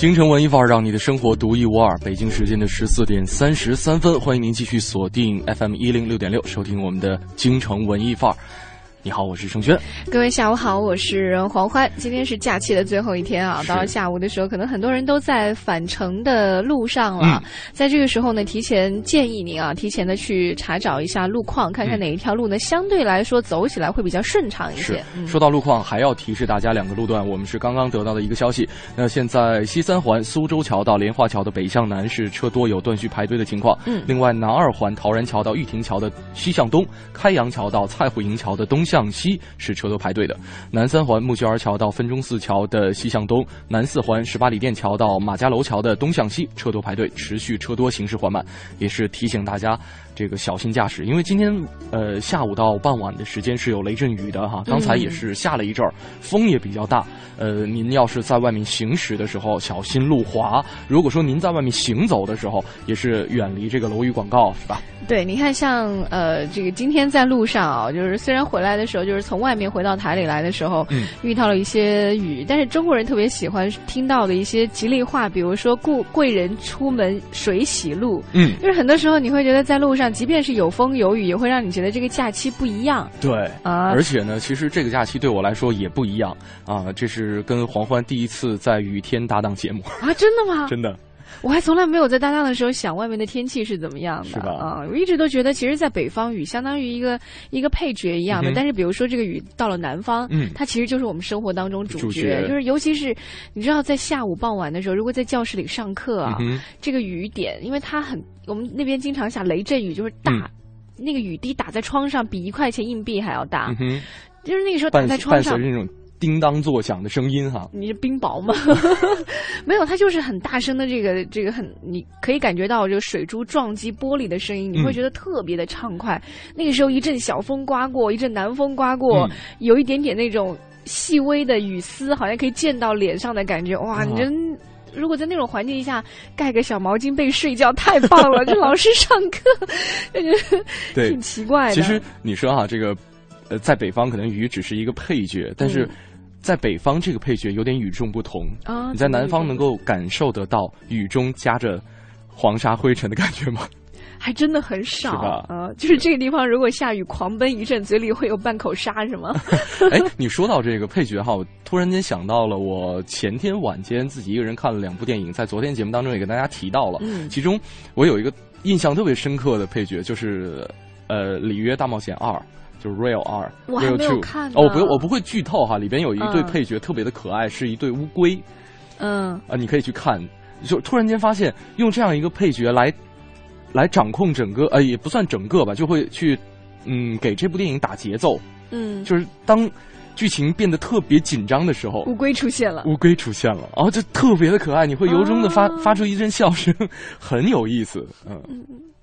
京城文艺范儿，让你的生活独一无二。北京时间的十四点三十三分，欢迎您继续锁定 FM 一零六点六，收听我们的京城文艺范儿。你好，我是盛轩。各位下午好，我是黄欢。今天是假期的最后一天啊，到了下午的时候，可能很多人都在返程的路上了。在这个时候呢，提前建议您啊，提前的去查找一下路况，看看哪一条路呢，相对来说走起来会比较顺畅一些。说到路况，还要提示大家两个路段，我们是刚刚得到的一个消息。那现在西三环苏州桥到莲花桥的北向南是车多有断续排队的情况。嗯。另外，南二环陶然桥到玉亭桥的西向东，开阳桥到蔡虎营桥的东。向西是车多排队的，南三环木樨园桥到分钟寺桥的西向东，南四环十八里店桥到马家楼桥的东向西车多排队，持续车多，行驶缓慢，也是提醒大家这个小心驾驶。因为今天呃下午到傍晚的时间是有雷阵雨的哈，刚才也是下了一阵儿，风也比较大。呃，您要是在外面行驶的时候小心路滑。如果说您在外面行走的时候，也是远离这个楼宇广告，是吧？对，你看像呃这个今天在路上啊，就是虽然回来。的时候，就是从外面回到台里来的时候，遇到了一些雨。但是中国人特别喜欢听到的一些吉利话，比如说“贵贵人出门水洗路”。嗯，就是很多时候你会觉得在路上，即便是有风有雨，也会让你觉得这个假期不一样。对啊，而且呢，其实这个假期对我来说也不一样啊。这是跟黄欢第一次在雨天搭档节目啊，真的吗？真的。我还从来没有在搭档的时候想外面的天气是怎么样的，是吧？啊，我一直都觉得，其实，在北方雨相当于一个一个配角一样的。但是，比如说这个雨到了南方，嗯，它其实就是我们生活当中主角。就是尤其是你知道，在下午傍晚的时候，如果在教室里上课啊，这个雨点，因为它很，我们那边经常下雷阵雨，就是大，那个雨滴打在窗上，比一块钱硬币还要大。就是那个时候打在窗上那种。叮当作响的声音哈，你是冰雹吗？没有，它就是很大声的这个这个很，你可以感觉到这个水珠撞击玻璃的声音，你会觉得特别的畅快。那个时候一阵小风刮过，一阵南风刮过，有一点点那种细微的雨丝，好像可以溅到脸上的感觉。哇，你真如果在那种环境下盖个小毛巾被睡觉，太棒了！这老师上课，感觉挺奇怪的。其实你说哈，这个呃，在北方可能雨只是一个配角，但是。在北方，这个配角有点与众不同。啊，你在南方能够感受得到雨中夹着黄沙灰尘的感觉吗？还真的很少？啊，就是这个地方，如果下雨狂奔一阵，嘴里会有半口沙，是吗？哎，你说到这个配角哈，我突然间想到了，我前天晚间自己一个人看了两部电影，在昨天节目当中也跟大家提到了。嗯，其中我有一个印象特别深刻的配角，就是呃，《里约大冒险二》。就是 Real 二，我还没有看。哦，不，我不会剧透哈。里边有一对配角特别的可爱，是一对乌龟。嗯。啊，你可以去看。就突然间发现，用这样一个配角来，来掌控整个，呃，也不算整个吧，就会去，嗯，给这部电影打节奏。嗯。就是当剧情变得特别紧张的时候，乌龟出现了。乌龟出现了，哦，就特别的可爱，你会由衷的发发出一阵笑声，很有意思。嗯。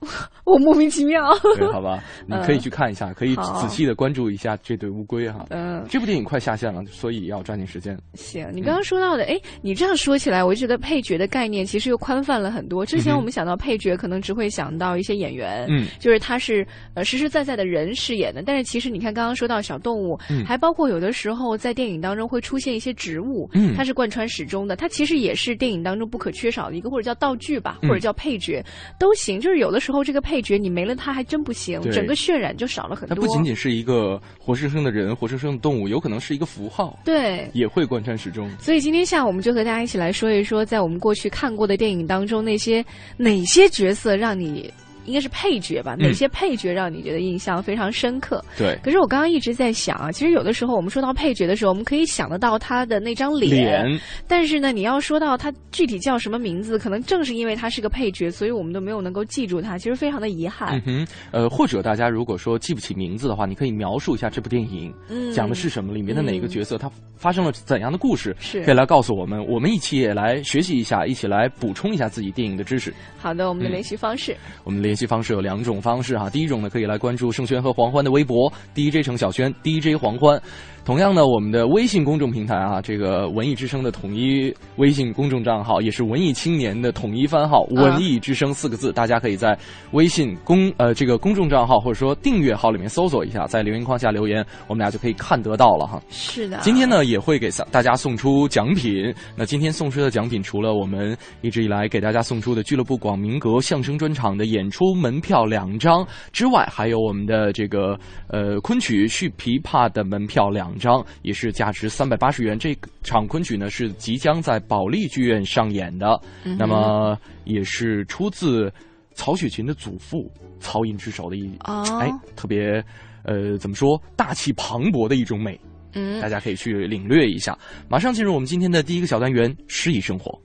我莫名其妙，对，好吧，你可以去看一下，可以仔细的关注一下这对乌龟哈。嗯，这部电影快下线了，所以要抓紧时间。行，你刚刚说到的，哎，你这样说起来，我就觉得配角的概念其实又宽泛了很多。之前我们想到配角，可能只会想到一些演员，嗯，就是他是呃实实在在的人饰演的。但是其实你看，刚刚说到小动物，嗯，还包括有的时候在电影当中会出现一些植物，嗯，它是贯穿始终的，它其实也是电影当中不可缺少的一个，或者叫道具吧，或者叫配角都行。就是有的时候这个配角你没了他还真不行，整个渲染就少了很多。它不仅仅是一个活生生的人，活生生的动物，有可能是一个符号，对，也会贯穿始终。所以今天下午我们就和大家一起来说一说，在我们过去看过的电影当中，那些哪些角色让你。应该是配角吧？哪些配角让你觉得印象非常深刻？对。可是我刚刚一直在想啊，其实有的时候我们说到配角的时候，我们可以想得到他的那张脸，但是呢，你要说到他具体叫什么名字，可能正是因为他是个配角，所以我们都没有能够记住他，其实非常的遗憾。嗯哼，呃，或者大家如果说记不起名字的话，你可以描述一下这部电影讲的是什么，里面的哪一个角色，他发生了怎样的故事，是可以来告诉我们，我们一起也来学习一下，一起来补充一下自己电影的知识。好的，我们的联系方式，我们联系方式有两种方式哈。第一种呢，可以来关注盛轩和黄欢的微博，DJ 程小轩，DJ 黄欢。同样呢，我们的微信公众平台啊，这个文艺之声的统一微信公众账号，也是文艺青年的统一番号“文艺之声”四个字，大家可以在微信公呃这个公众账号或者说订阅号里面搜索一下，在留言框下留言，我们俩就可以看得到了哈。是的。今天呢，也会给大家送出奖品。那今天送出的奖品，除了我们一直以来给大家送出的俱乐部广明阁相声专场的演出门票两张之外，还有我们的这个呃昆曲续琵琶的门票两。张也是价值三百八十元。这场昆曲呢是即将在保利剧院上演的，那么也是出自曹雪芹的祖父曹寅之手的一哎特别呃怎么说大气磅礴的一种美，嗯，大家可以去领略一下。马上进入我们今天的第一个小单元——诗意生活。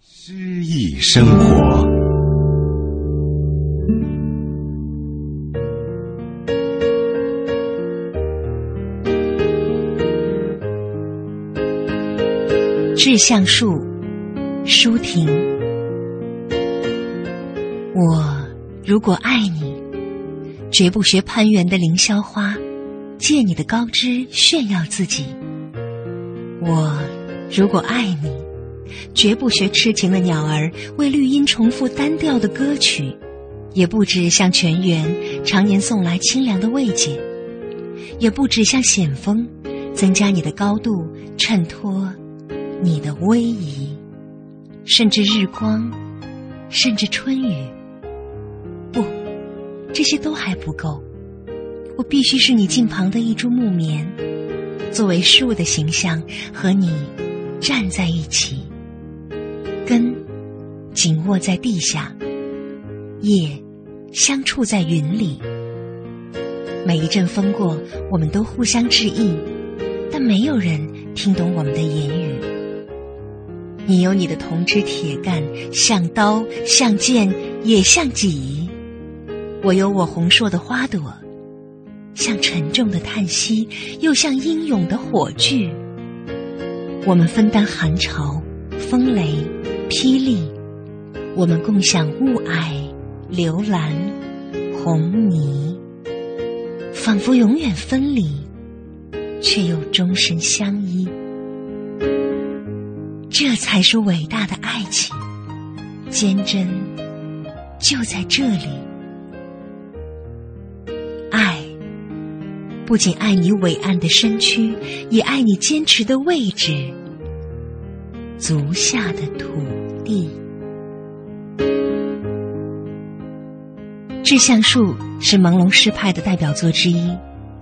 诗意生活。志向树，舒婷。我如果爱你，绝不学攀援的凌霄花，借你的高枝炫耀自己。我如果爱你，绝不学痴情的鸟儿，为绿荫重复单调的歌曲，也不止向泉源常年送来清凉的慰藉，也不止向险峰增加你的高度，衬托。你的威仪，甚至日光，甚至春雨，不，这些都还不够。我必须是你近旁的一株木棉，作为树的形象和你站在一起，根紧握在地下，叶相触在云里。每一阵风过，我们都互相致意，但没有人听懂我们的言语。你有你的铜枝铁干，像刀，像剑，也像戟；我有我红硕的花朵，像沉重的叹息，又像英勇的火炬。我们分担寒潮、风雷、霹雳，我们共享雾霭、流岚、红泥，仿佛永远分离，却又终身相依。这才是伟大的爱情，坚贞就在这里。爱不仅爱你伟岸的身躯，也爱你坚持的位置，足下的土地。《志向树》是朦胧诗派的代表作之一，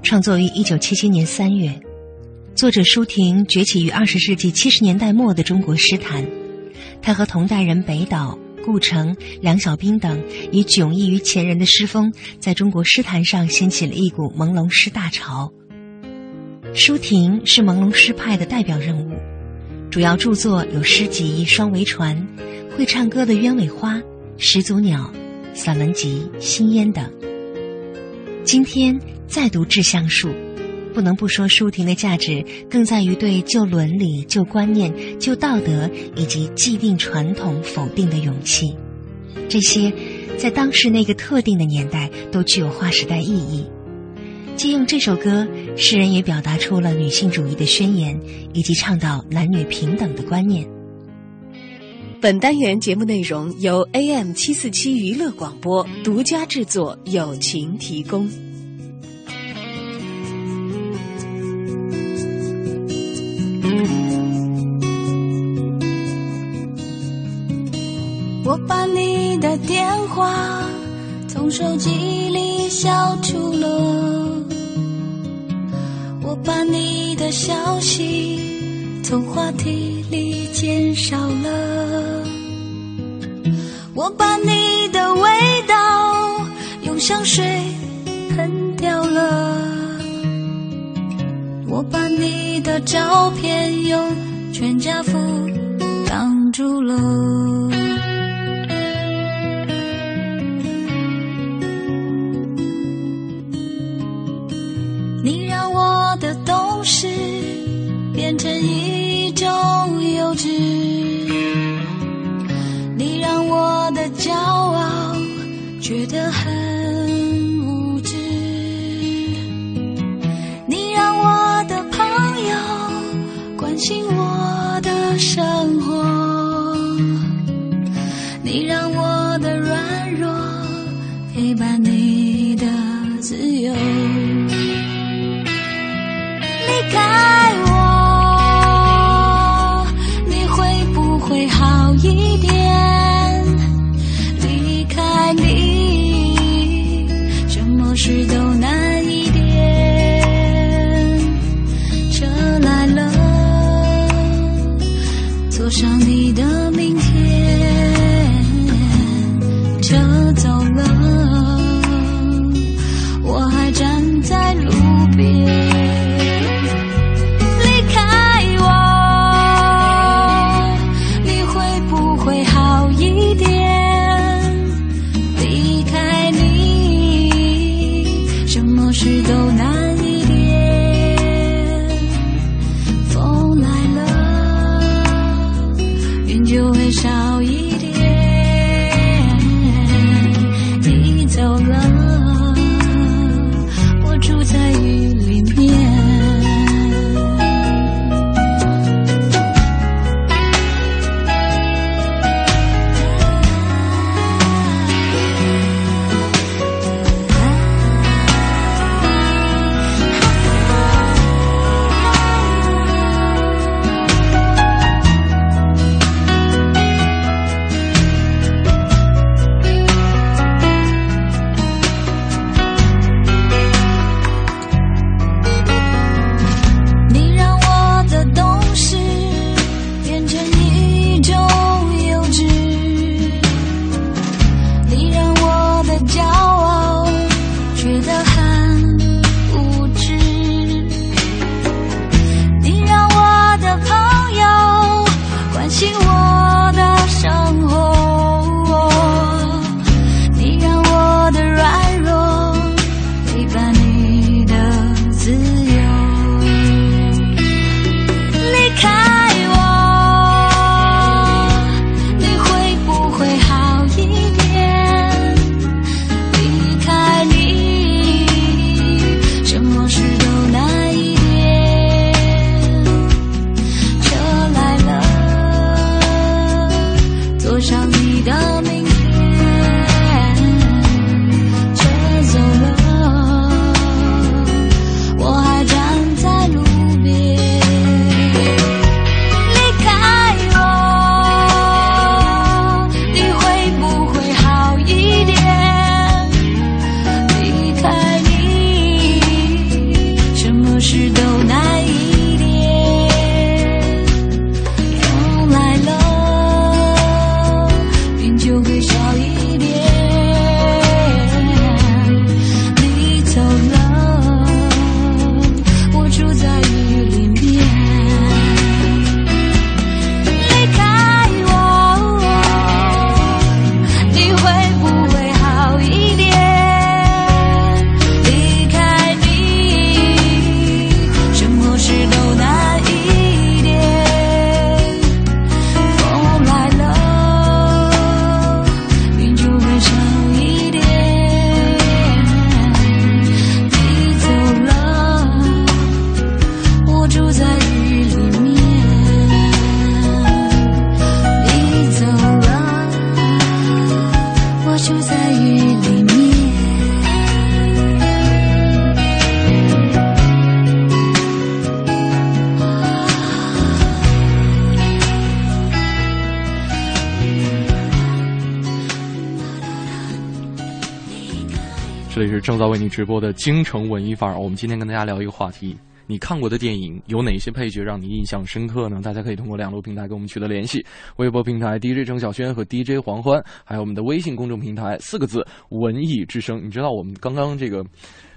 创作于一九七七年三月。作者舒婷崛起于二十世纪七十年代末的中国诗坛，他和同代人北岛、顾城、梁小冰等以迥异于前人的诗风，在中国诗坛上掀起了一股朦胧诗大潮。舒婷是朦胧诗派的代表人物，主要著作有诗集《双桅船》、会唱歌的鸢尾花、始祖鸟、散文集《新烟》等。今天再读《致橡树》。不能不说，舒婷的价值更在于对旧伦理、旧观念、旧道德以及既定传统否定的勇气。这些在当时那个特定的年代都具有划时代意义。借用这首歌，诗人也表达出了女性主义的宣言，以及倡导男女平等的观念。本单元节目内容由 AM 七四七娱乐广播独家制作，友情提供。我把你的电话从手机里消除了我把你的消息从话题里减少了我把你的味道用香水喷掉了。我把你的照片用全家福挡住了。你让我的懂事变成一种幼稚。你让我的骄傲觉得很信我。这里是正在为你直播的京城文艺范儿。我们今天跟大家聊一个话题：你看过的电影有哪些配角让你印象深刻呢？大家可以通过两路平台跟我们取得联系：微博平台 DJ 郑小轩和 DJ 黄欢，还有我们的微信公众平台四个字“文艺之声”。你知道我们刚刚这个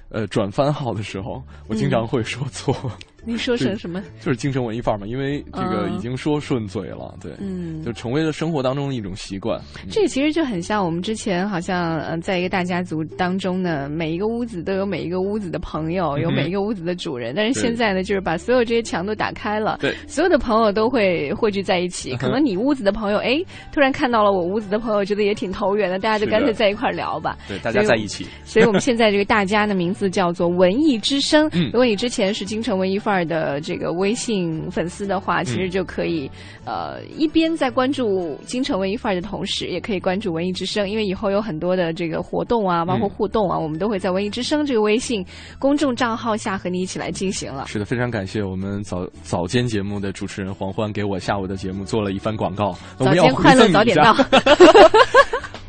呃转番号的时候，我经常会说错。你说成什么？就是京城文艺范儿嘛，因为这个嗯已经说顺嘴了，对，嗯就成为了生活当中的一种习惯。这个其实就很像我们之前好像呃，在一个大家族当中呢，每一个屋子都有每一个屋子的朋友，有每一个屋子的主人。但是现在呢，就是把所有这些墙都打开了，对所有的朋友都会汇聚在一起。可能你屋子的朋友，哎，突然看到了我屋子的朋友，觉得也挺投缘的，大家就干脆在一块儿聊吧。对，大家在一起。所以我们现在这个大家的名字叫做文艺之声。嗯如果你之前是京城文艺范儿的这个微信粉丝的话，其实就可以、呃一边在关注京城文艺范儿的同时，也可以关注文艺之声，因为以后有很多的这个活动啊，包括互动啊，我们都会在文艺之声这个微信公众账号下和你一起来进行了。是的，非常感谢我们早早间节目的主持人黄欢给我下午的节目做了一番广告。早间快乐早点到。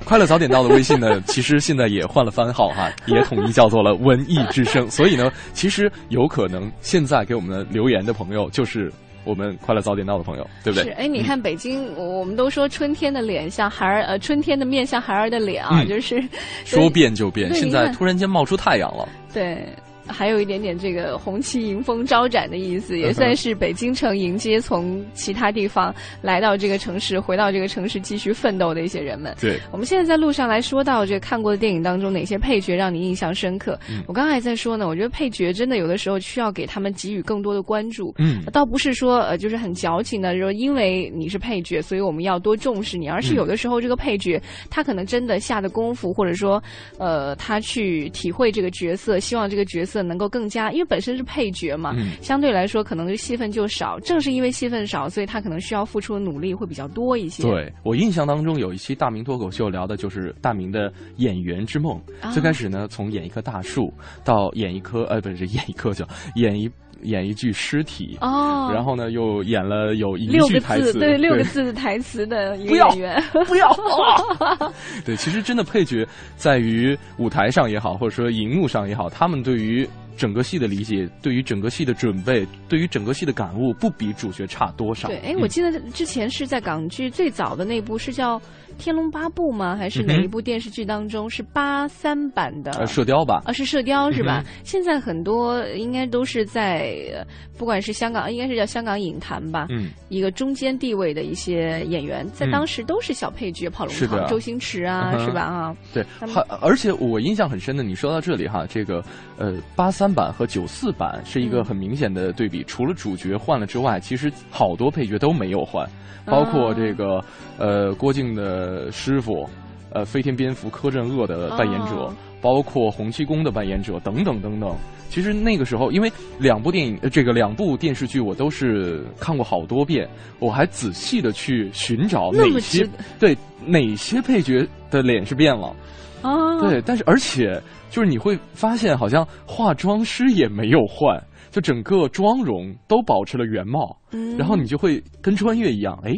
快乐早点到的微信呢，其实现在也换了番号哈，也统一叫做了文艺之声。所以呢，其实有可能现在给我们留言的朋友就是我们快乐早点到的朋友，对不对？是，哎，你看北京，我我们都说春天的脸像孩儿，呃，春天的面像孩儿的脸啊，嗯就是说变就变，现在突然间冒出太阳了。对，还有一点点这个红旗迎风招展的意思，也算是北京城迎接从其他地方来到这个城市，回到这个城市继续奋斗的一些人们。对，我们现在在路上来说到这个看过的电影当中哪些配角让你印象深刻？嗯我刚刚还在说呢，我觉得配角真的有的时候需要给他们给予更多的关注。嗯倒不是说呃，就是很矫情的，说因为你是配角，所以我们要多重视你，而是嗯有的时候这个配角他可能真的下的功夫，或者说呃，他去体会这个角色，希望这个角色能够更加，因为本身是配角嘛，嗯相对来说可能这个戏份就少。正是因为戏份少，所以他可能需要付出的努力会比较多一些。对我印象当中有一期大明脱口秀聊的就是大明的演员之梦。啊最开始呢，从演一棵大树到演一棵呃不是演一棵叫演一演一具尸体。哦，然后呢，又演了有一六个字，句台词，对六个字的台词的一个演员，不要啊！对，其实真的配角在于舞台上也好，或者说荧幕上也好，他们对于整个戏的理解，对于整个戏的准备，对于整个戏的感悟，不比主角差多少。对，哎，嗯我记得之前是在港剧最早的那部是叫《天龙八部》吗？还是哪一部电视剧当中？是八三版的？呃射雕吧，啊，是射雕是吧？嗯现在很多应该都是在，呃不管是香港，应该是叫香港影坛吧，嗯，一个中间地位的一些演员，在嗯。当时都是小配角，跑龙套，周星驰啊，嗯是吧？啊，对，还而且我印象很深的，你说到这里哈，这个呃八三版和九四版是一个嗯。很明显的对比，除了主角换了之外，其实好多配角都没有换，包括啊。这个呃郭靖的师傅，呃飞天蝙蝠柯镇恶的扮演者。哦包括洪七公的扮演者等等等等。其实那个时候，因为两部电影，呃这个两部电视剧我都是看过好多遍，我还仔细的去寻找哪些对哪些配角的脸是变了。啊，对，但是而且就是你会发现，好像化妆师也没有换，就整个妆容都保持了原貌。嗯然后你就会跟穿越一样，哎，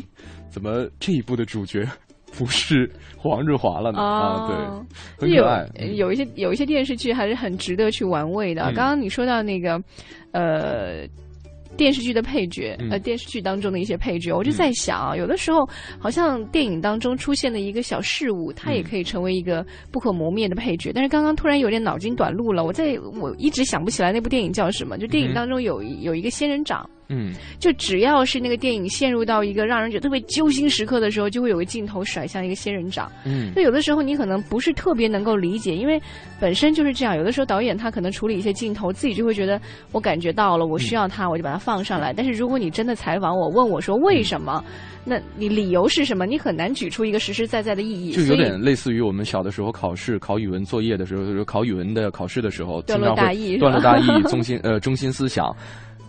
怎么这一部的主角不是黄日华了呢？啊，对，很有可爱。有一些有一些电视剧还是很值得去玩味的。嗯刚刚你说到那个，呃。电视剧的配角，嗯呃，电视剧当中的一些配角，我就在想啊，有的时候好像电影当中出现的一个小事物，它也嗯可以成为一个不可磨灭的配角。但是刚刚突然有点脑筋短路了，我在我一直想不起来那部电影叫什么。就电影当中有一有一个仙人掌，嗯，就只要是那个电影陷入到一个让人觉得特别揪心时刻的时候，就会有个镜头甩向一个仙人掌。嗯就有的时候你可能不是特别能够理解，因为本身就是这样。有的时候导演他可能处理一些镜头，自己就会觉得我感觉到了，我需要它，我就把它放上来。但是如果你真的采访我，问我说为什么，那你理由是什么？你很难举出一个实实在在的意义。就有点类似于我们小的时候考试考语文作业的时候，就是考语文的考试的时候，段落大意段落大意、中心呃中心思想。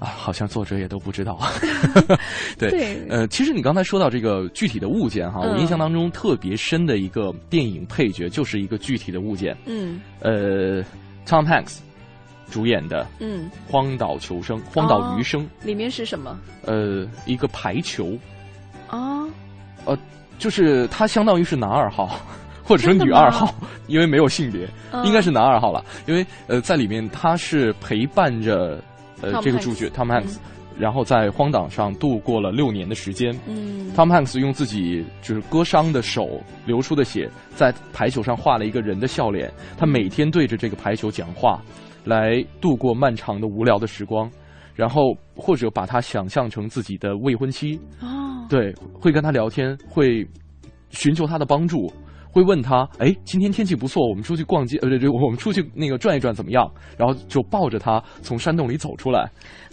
啊，好像作者也都不知道。对，对。呃，其实你刚才说到这个具体的物件哈，嗯。我印象当中特别深的一个电影配角就是一个具体的物件，嗯。呃，Tom Hanks 主演的嗯，《荒岛求生》《荒岛余生》里面是什么？呃，一个排球，啊？呃就是他相当于是男二号，或者说女二号，因为没有性别，嗯。应该是男二号了。因为呃，在里面他是陪伴着呃这个主角 Tom Hanks，、然后在荒岛上度过了六年的时间。嗯 Tom Hanks 用自己就是割伤的手流出的血，在排球上画了一个人的笑脸。他每天对着这个排球讲话，来度过漫长的无聊的时光。然后或者把他想象成自己的未婚妻，哦，对，会跟他聊天，会寻求他的帮助，会问他，哎，今天天气不错，我们出去逛街，呃，对对，我们出去那个转一转怎么样？然后就抱着他从山洞里走出来，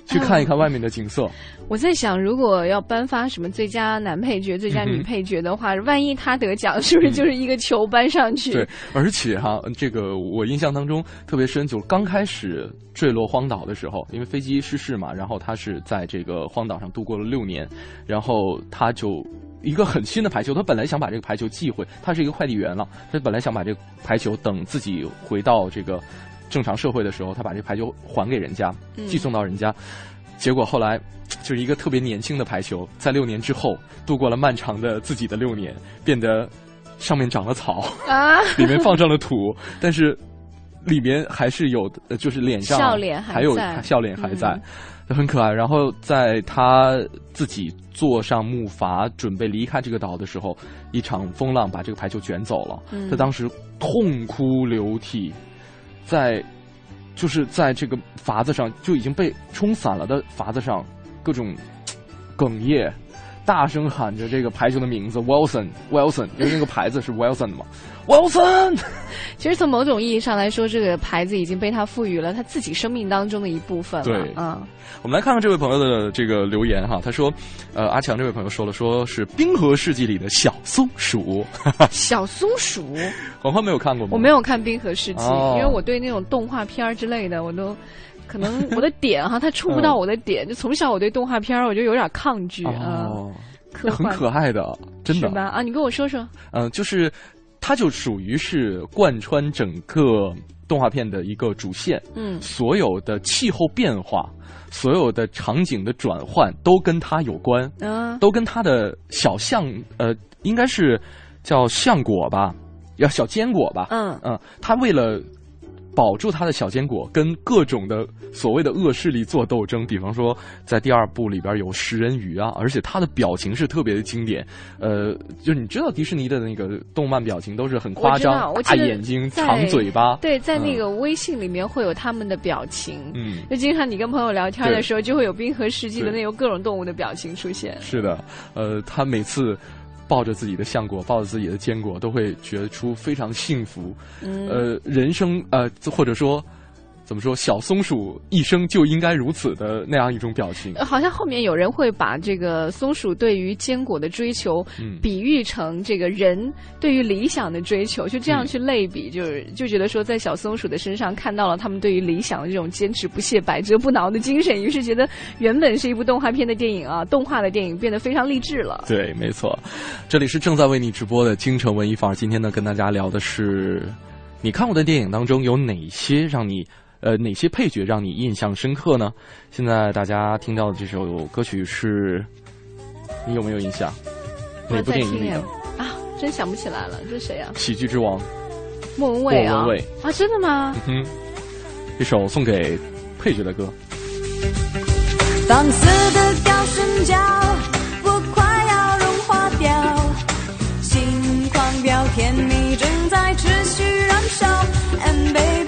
去看一看外面的景色。我在想，如果要颁发什么最佳男配角、最佳女配角的话，万一他得奖，是不是就是一个球搬上去？对，而且哈，这个我印象当中特别深，就是刚开始坠落荒岛的时候，因为飞机失事嘛，然后他是在这个荒岛上度过了六年，然后他就一个很新的排球，他本来想把这个排球寄回，他是一个快递员了，他本来想把这个排球等自己回到这个正常社会的时候，他把这个排球还给人家，嗯。寄送到人家。结果后来，就是一个特别年轻的排球，在六年之后度过了漫长的自己的六年，变得上面长了草，啊，里面放上了土，但是里面还是有，呃就是脸上笑脸还还有笑脸还在。嗯，很可爱。然后在他自己坐上木筏准备离开这个岛的时候，一场风浪把这个排球卷走了，嗯他当时痛哭流涕，在就是在这个筏子上就已经被冲散了的筏子上，各种哽咽。大声喊着这个排球的名字，Wilson，Wilson，因为那个牌子是 Wilson 的嘛，Wilson。其实从某种意义上来说，这个牌子已经被他赋予了他自己生命当中的一部分了。对嗯，我们来看看这位朋友的这个留言哈，他说，呃，阿强这位朋友说了，说是《冰河世纪》里的小松鼠，小松鼠，黄欢没有看过吗？我没有看《冰河世纪》哦因为我对那种动画片儿之类的，我都可能我的点哈，他触不到我的点。就从小我对动画片儿我就有点抗拒啊，哦，科幻很可爱的，真的是，吧？啊，你跟我说说。嗯、就是它就属于是贯穿整个动画片的一个主线，嗯所有的气候变化，所有的场景的转换都跟它有关。啊，都跟他的小象，呃，应该是叫橡果吧，要小坚果吧。嗯嗯，他为了保住他的小坚果，跟各种的所谓的恶势力做斗争。比方说，在第二部里边有食人鱼啊，而且他的表情是特别的经典。呃，就是你知道迪士尼的那个动漫表情都是很夸张，大眼睛、长嘴巴。对，在那嗯个微信里面会有他们的表情。嗯，就经常你跟朋友聊天的时候，就会有冰河世纪的那种各种动物的表情出现。是的，呃，他每次抱着自己的橡果，抱着自己的坚果，都会觉出非常幸福。嗯，呃，人生呃，或者说怎么说，小松鼠一生就应该如此的那样一种表情。呃好像后面有人会把这个松鼠对于坚果的追求，嗯比喻成这个人对于理想的追求，就这样嗯去类比，就是就觉得说，在小松鼠的身上看到了他们对于理想的这种坚持不懈、百折不挠的精神，于是觉得原本是一部动画片的电影啊，动画的电影变得非常励志了。对，没错，这里是正在为你直播的京城文艺范儿。今天呢，跟大家聊的是你看过的电影当中有哪些让你呃哪些配角让你印象深刻呢？现在大家听到的这首歌曲是，你有没有印象？哪部电影里的？啊，真想不起来了，这是谁啊？喜剧之王。莫文蔚啊莫文蔚？啊，真的吗？嗯哼，一首送给配角的歌。放肆的高声叫，我快要融化掉，心狂飙，甜蜜正在持续燃烧。And baby,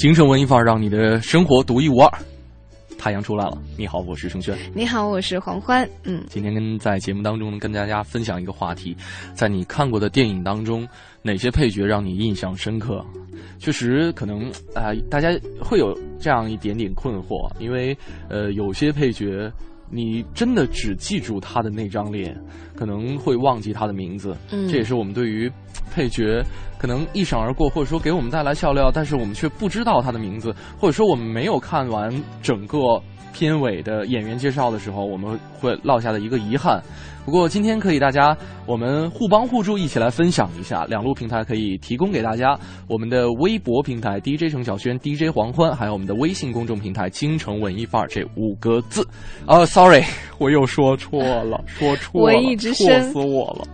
京城文艺范儿，让你的生活独一无二。太阳出来了，你好，我是盛轩。你好，我是黄欢。嗯，今天跟在节目当中跟大家分享一个话题，在你看过的电影当中，哪些配角让你印象深刻？确实，可能啊、大家会有这样一点点困惑，因为呃，有些配角你真的只记住他的那张脸，可能会忘记他的名字。嗯这也是我们对于配角可能一闪而过，或者说给我们带来笑料，但是我们却不知道他的名字，或者说我们没有看完整个片尾的演员介绍的时候，我们会落下的一个遗憾。不过今天可以大家我们互帮互助，一起来分享一下，两路平台可以提供给大家，我们的微博平台 DJ 程小轩、DJ 黄欢，还有我们的微信公众平台“京城文艺范儿”这五个字。啊、s o r r y 我又说错了，说错了，文艺之声错死我了。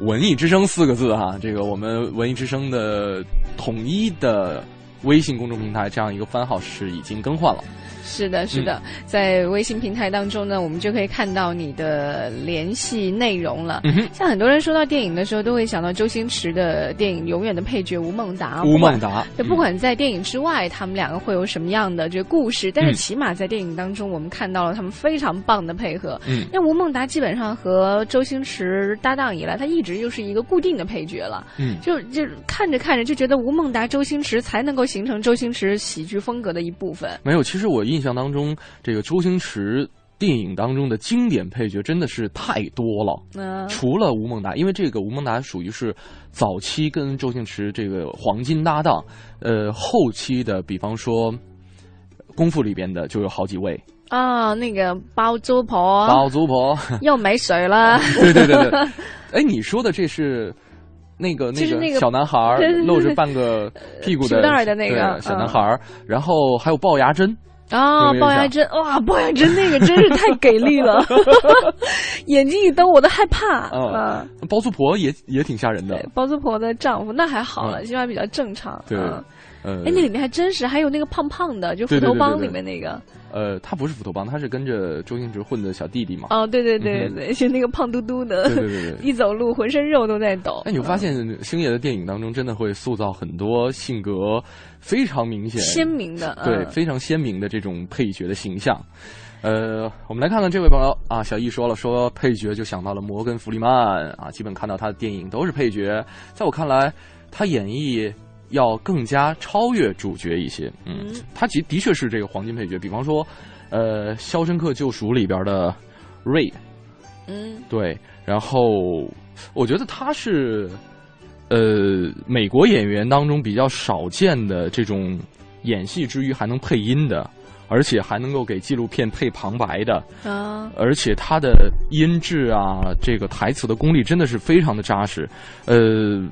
文艺之声四个字哈，这个我们文艺之声的统一的微信公众平台这样一个番号是已经更换了。是的，是的，在微信平台当中呢，我们就可以看到你的联系内容了。像很多人说到电影的时候，都会想到周星驰的电影《永远的配角》吴孟达。吴孟达，对，不管在电影之外，他们两个会有什么样的这个故事，但是嗯起码在电影当中，我们看到了他们非常棒的配合。嗯那吴孟达基本上和周星驰搭档以来，他一直就是一个固定的配角了。嗯就就看着看着就觉得吴孟达、周星驰才能够形成周星驰喜剧风格的一部分。没有，其实我印象当中，这个周星驰电影当中的经典配角真的是太多了。嗯、除了吴孟达，因为这个吴孟达属于是早期跟周星驰这个黄金搭档，呃，后期的，比方说《功夫》里边的就有好几位，啊，那个包租婆包租婆，又没水了。对对对对，哎，你说的这是。那个那个小男孩露着半个屁股的那个小嗯男孩儿，然后还有龅牙珍，啊，龅牙珍，哇，龅牙珍那个真是太给力了，眼睛一瞪我都害怕。嗯啊，包租婆也也挺吓人的，，包租婆的丈夫那还好了，嗯起码比较正常。对哎，那里面还真是，还有那个胖胖的，就斧头帮里面那个。呃，他不是斧头帮，他是跟着周星驰混的小弟弟嘛。哦，对对对对，就那个胖嘟嘟的，对对对对 一走路浑身肉都在抖。哎，你会发现星爷的电影当中真的会塑造很多性格非常明显、鲜明的，对嗯非常鲜明的这种配角的形象。呃，我们来看看这位朋友啊，小易说了，说配角就想到了摩根·弗里曼啊，基本看到他的电影都是配角。在我看来，他演绎要更加超越主角一些。嗯，他其的确是这个黄金配角。比方说，呃，《肖申克救赎》里边的瑞，嗯对，然后我觉得他是呃美国演员当中比较少见的这种演戏之余还能配音的，而且还能够给纪录片配旁白的，啊，而且他的音质啊，这个台词的功力真的是非常的扎实，呃。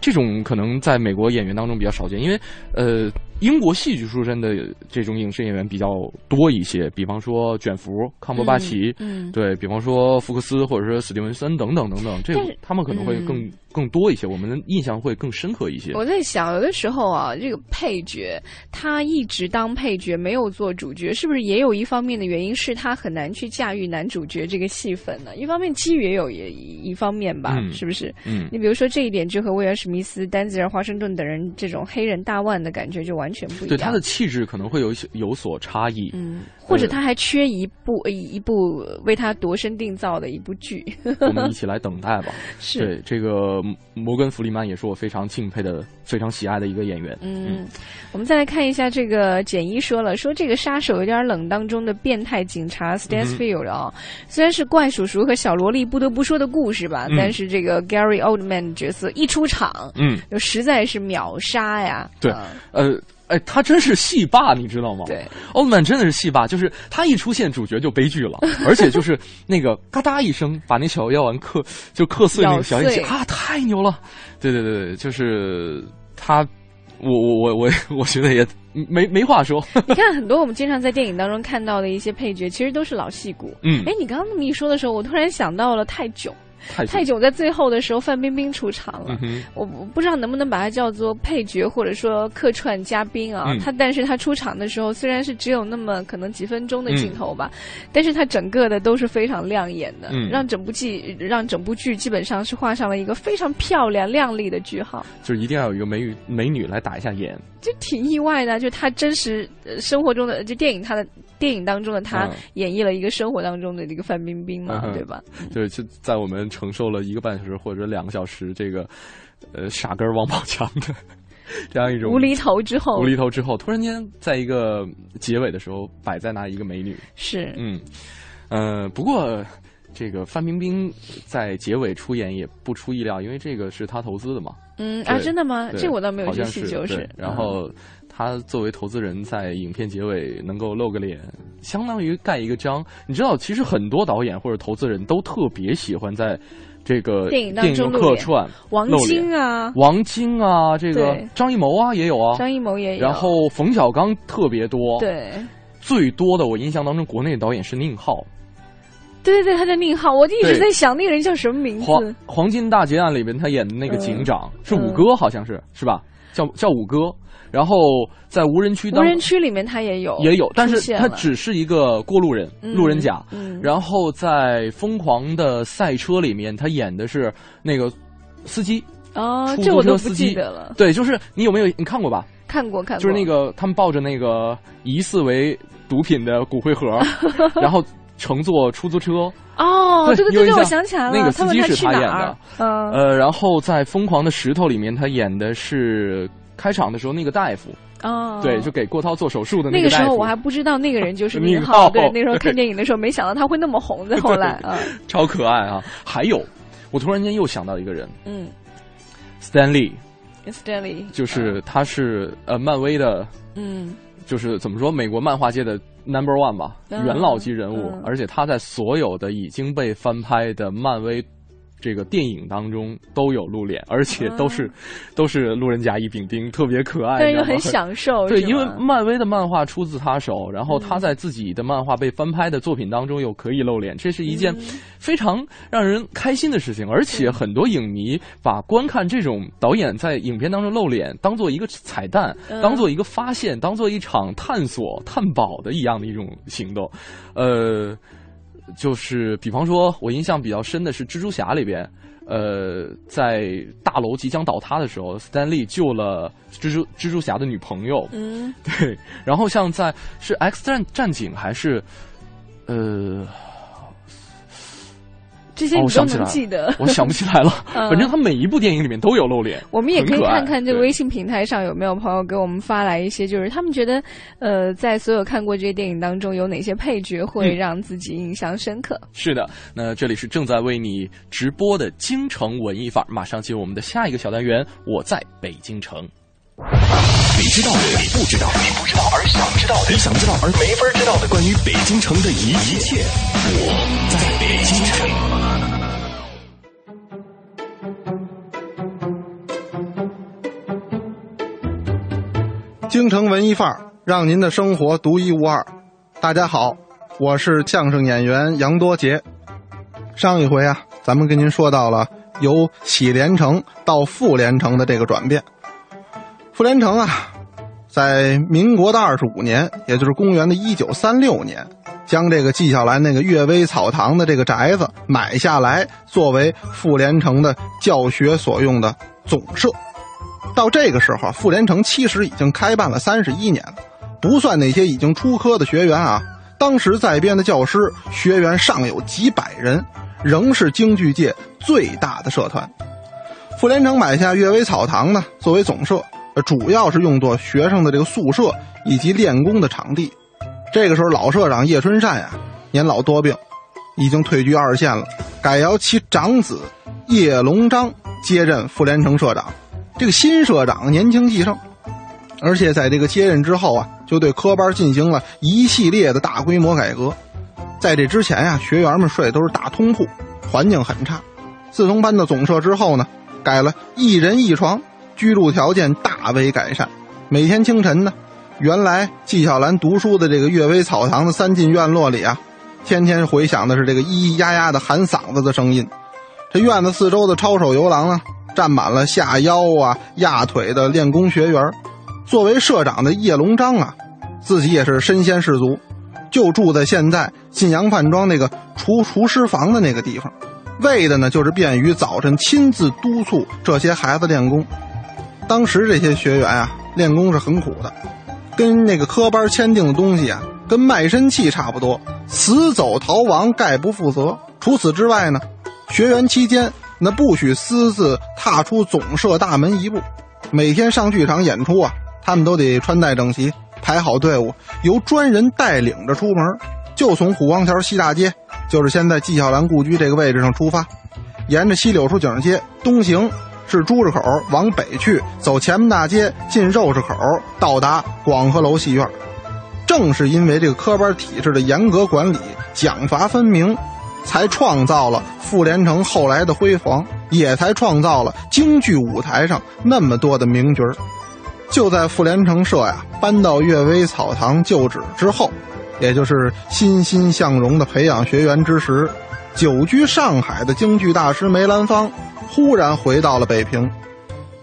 这种可能在美国演员当中比较少见，因为呃，英国戏剧出身的这种影视演员比较多一些，比方说卷福、康伯巴奇，嗯，对比方说福克斯或者说史蒂文森等等等等，这个他们可能会更、嗯更多一些，我们的印象会更深刻一些。我在想，有的时候啊，这个配角他一直当配角，没有做主角，是不是也有一方面的原因是他很难去驾驭男主角这个戏份呢？一方面机遇也有也一方面吧，嗯是不是？嗯，你比如说这一点，就和威尔史密斯、丹泽尔、华盛顿等人这种黑人大腕的感觉就完全不一样。对他的气质可能会有有所差异。嗯，或者他还缺一部一一部为他度身定造的一部剧。我们一起来等待吧。是，对这个摩根·弗里曼也是我非常敬佩的、非常喜爱的一个演员。嗯，我们再来看一下这个简一说了，说这个杀手有点冷当中的变态警察 Stansfield 啊、虽然是怪叔叔和小萝莉不得不说的故事吧，嗯但是这个 Gary Oldman 角色一出场，嗯，就实在是秒杀呀。对啊呃，哎，他真是戏霸，你知道吗？对，奥特曼真的是戏霸，就是他一出现，主角就悲剧了，而且就是那个嘎哒一声把那小药丸磕就磕碎那个小眼睛啊，太牛了！对对对对，就是他，我我我我我觉得也没没话说。你看很多我们经常在电影当中看到的一些配角，其实都是老戏骨。嗯哎，你刚刚那么一说的时候，我突然想到了泰囧。太泰囧在最后的时候，范冰冰出场了。嗯我我不知道能不能把它叫做配角，或者说客串嘉宾啊。嗯他但是他出场的时候，虽然是只有那么可能几分钟的镜头吧，但是他整个的都是非常亮眼的，嗯让整部剧让整部剧基本上是画上了一个非常漂亮亮丽的句号。就是一定要有一个美女美女来打一下眼。就挺意外的，就他真实、呃、生活中的，就电影他的电影当中的他嗯演绎了一个生活当中的这个范冰冰嘛，嗯对吧？就是就在我们承受了一个半小时或者两个小时这个呃傻根儿王宝强的 这样一种无厘头之后。无厘头之后，突然间在一个结尾的时候摆在那一个美女，是。嗯。呃，不过这个范冰冰在结尾出演也不出意料，因为这个是她投资的嘛。嗯啊，真的吗？这我倒没有去细究，是然后他作为投资人，在影片结尾能够露个脸，相当于盖一个章。你知道，其实很多导演或者投资人都特别喜欢在这个电影当中客串王晶啊，王晶啊，这个张艺谋啊也有啊，张艺谋也有，然后冯小刚特别多，，对。最多的我印象当中，国内的导演是宁浩，对对对，他叫宁浩，我一直在想那个人叫什么名字。黄金大劫案里面他演的那个警长、嗯。是五哥，好像是是吧？叫叫五哥，然后在无人区当无人区里面他也有也有，但是他只是一个过路人，嗯路人甲。嗯。然后在《疯狂的赛车》里面，他演的是那个司机，哦，出租这我都不车司机记得了，对，就是你有没有你看过吧？看过看过，就是那个他们抱着那个疑似为毒品的骨灰盒，然后乘坐出租车。哦，对对对我想起来了，那个司机是他演的，嗯。呃，然后在《疯狂的石头》里面，他演的是开场的时候那个大夫，哦，对，就给郭涛做手术的那个大夫。个时候我还不知道那个人就是宁宁浩，对，那时候 看电影的时候没想到他会那么红，在后来啊，超可爱啊！还有，我突然间又想到一个人。嗯，Stanley。Stanley，就是他是呃漫威的，嗯。就是怎么说美国漫画界的 Number One 吧，嗯。元老级人物。嗯，而且他在所有的已经被翻拍的漫威。这个电影当中都有露脸，而且都是、都是路人甲乙丙丁，特别可爱，嗯但是又很享受，对，因为漫威的漫画出自他手，然后嗯。他在自己的漫画被翻拍的作品当中又可以露脸，这是一件嗯。非常让人开心的事情。而且很多影迷把观看这种导演在影片当中露脸当做一个彩蛋，嗯。当做一个发现，当做一场探索、探宝的一样的一种行动。呃，就是比方说，我印象比较深的是蜘蛛侠里边。呃，在大楼即将倒塌的时候，斯丹利救了蜘蛛蜘蛛侠的女朋友，嗯，对，然后像在是 X 战战警还是呃，这些你都能记得，我想不起来了。嗯反正他每一部电影里面都有露脸，我们也可以看看这个微信平台上有没有朋友给我们发来一些，就是他们觉得，呃，在所有看过这些电影当中，有哪些配角会嗯让自己印象深刻？是的，那这里是正在为你直播的京城文艺范儿，马上进入我们的下一个小单元，我在北京城。你知道的，你不知道，你不知道而想知道的，你想知道而没法知道的，关于北京城的一一切，我在北京城。京城文艺范儿，让您的生活独一无二。大家好，我是相声演员杨多杰。上一回啊，咱们跟您说到了由喜连城到富连城的这个转变。富连城啊，在民国的二十五年，也就是公元的一九三六年，将这个纪晓岚那个阅微草堂的这个宅子买下来，作为富连城的教学所用的总社。到这个时候，傅连城其实已经开办了三十一年了，不算那些已经出科的学员啊。当时在编的教师学员尚有几百人，仍是京剧界最大的社团。傅连城买下阅微草堂呢，作为总社，主要是用作学生的这个宿舍以及练功的场地。这个时候，老社长叶春善呀、年老多病，已经退居二线了，改由其长子叶龙章接任傅连城社长。这个新社长年轻气盛，而且在这个接任之后啊，就对科班进行了一系列的大规模改革。在这之前呀，学员们睡的都是大通铺，环境很差。自从搬到总社之后呢，改了一人一床，居住条件大为改善。每天清晨呢，原来纪晓岚读书的这个阅微草堂的三进院落里啊，天天回响的是这个咿咿呀呀的喊嗓子的声音。这院子四周的抄手游廊呢，站满了下腰啊、压腿的练功学员。作为社长的叶龙章啊，自己也是身先士卒，就住在现在晋阳饭庄那个厨厨师房的那个地方，为的呢就是便于早晨亲自督促这些孩子练功。当时这些学员啊，练功是很苦的，跟那个科班签订的东西啊，跟卖身契差不多，死走逃亡，概不负责。除此之外呢，学员期间那不许私自踏出总社大门一步，每天上剧场演出啊。他们都得穿戴整齐，排好队伍，由专人带领着出门，就从虎王桥西大街，就是现在纪晓岚故居这个位置上出发，沿着西柳树井街东行，是朱市口往北去，走前门大街进肉市口，到达广和楼戏院。正是因为这个科班体制的严格管理，奖罚分明，才创造了傅连城后来的辉煌，也才创造了京剧舞台上那么多的名角。就在傅连城社呀搬到阅微草堂旧址之后，也就是欣欣向荣的培养学员之时，久居上海的京剧大师梅兰芳忽然回到了北平。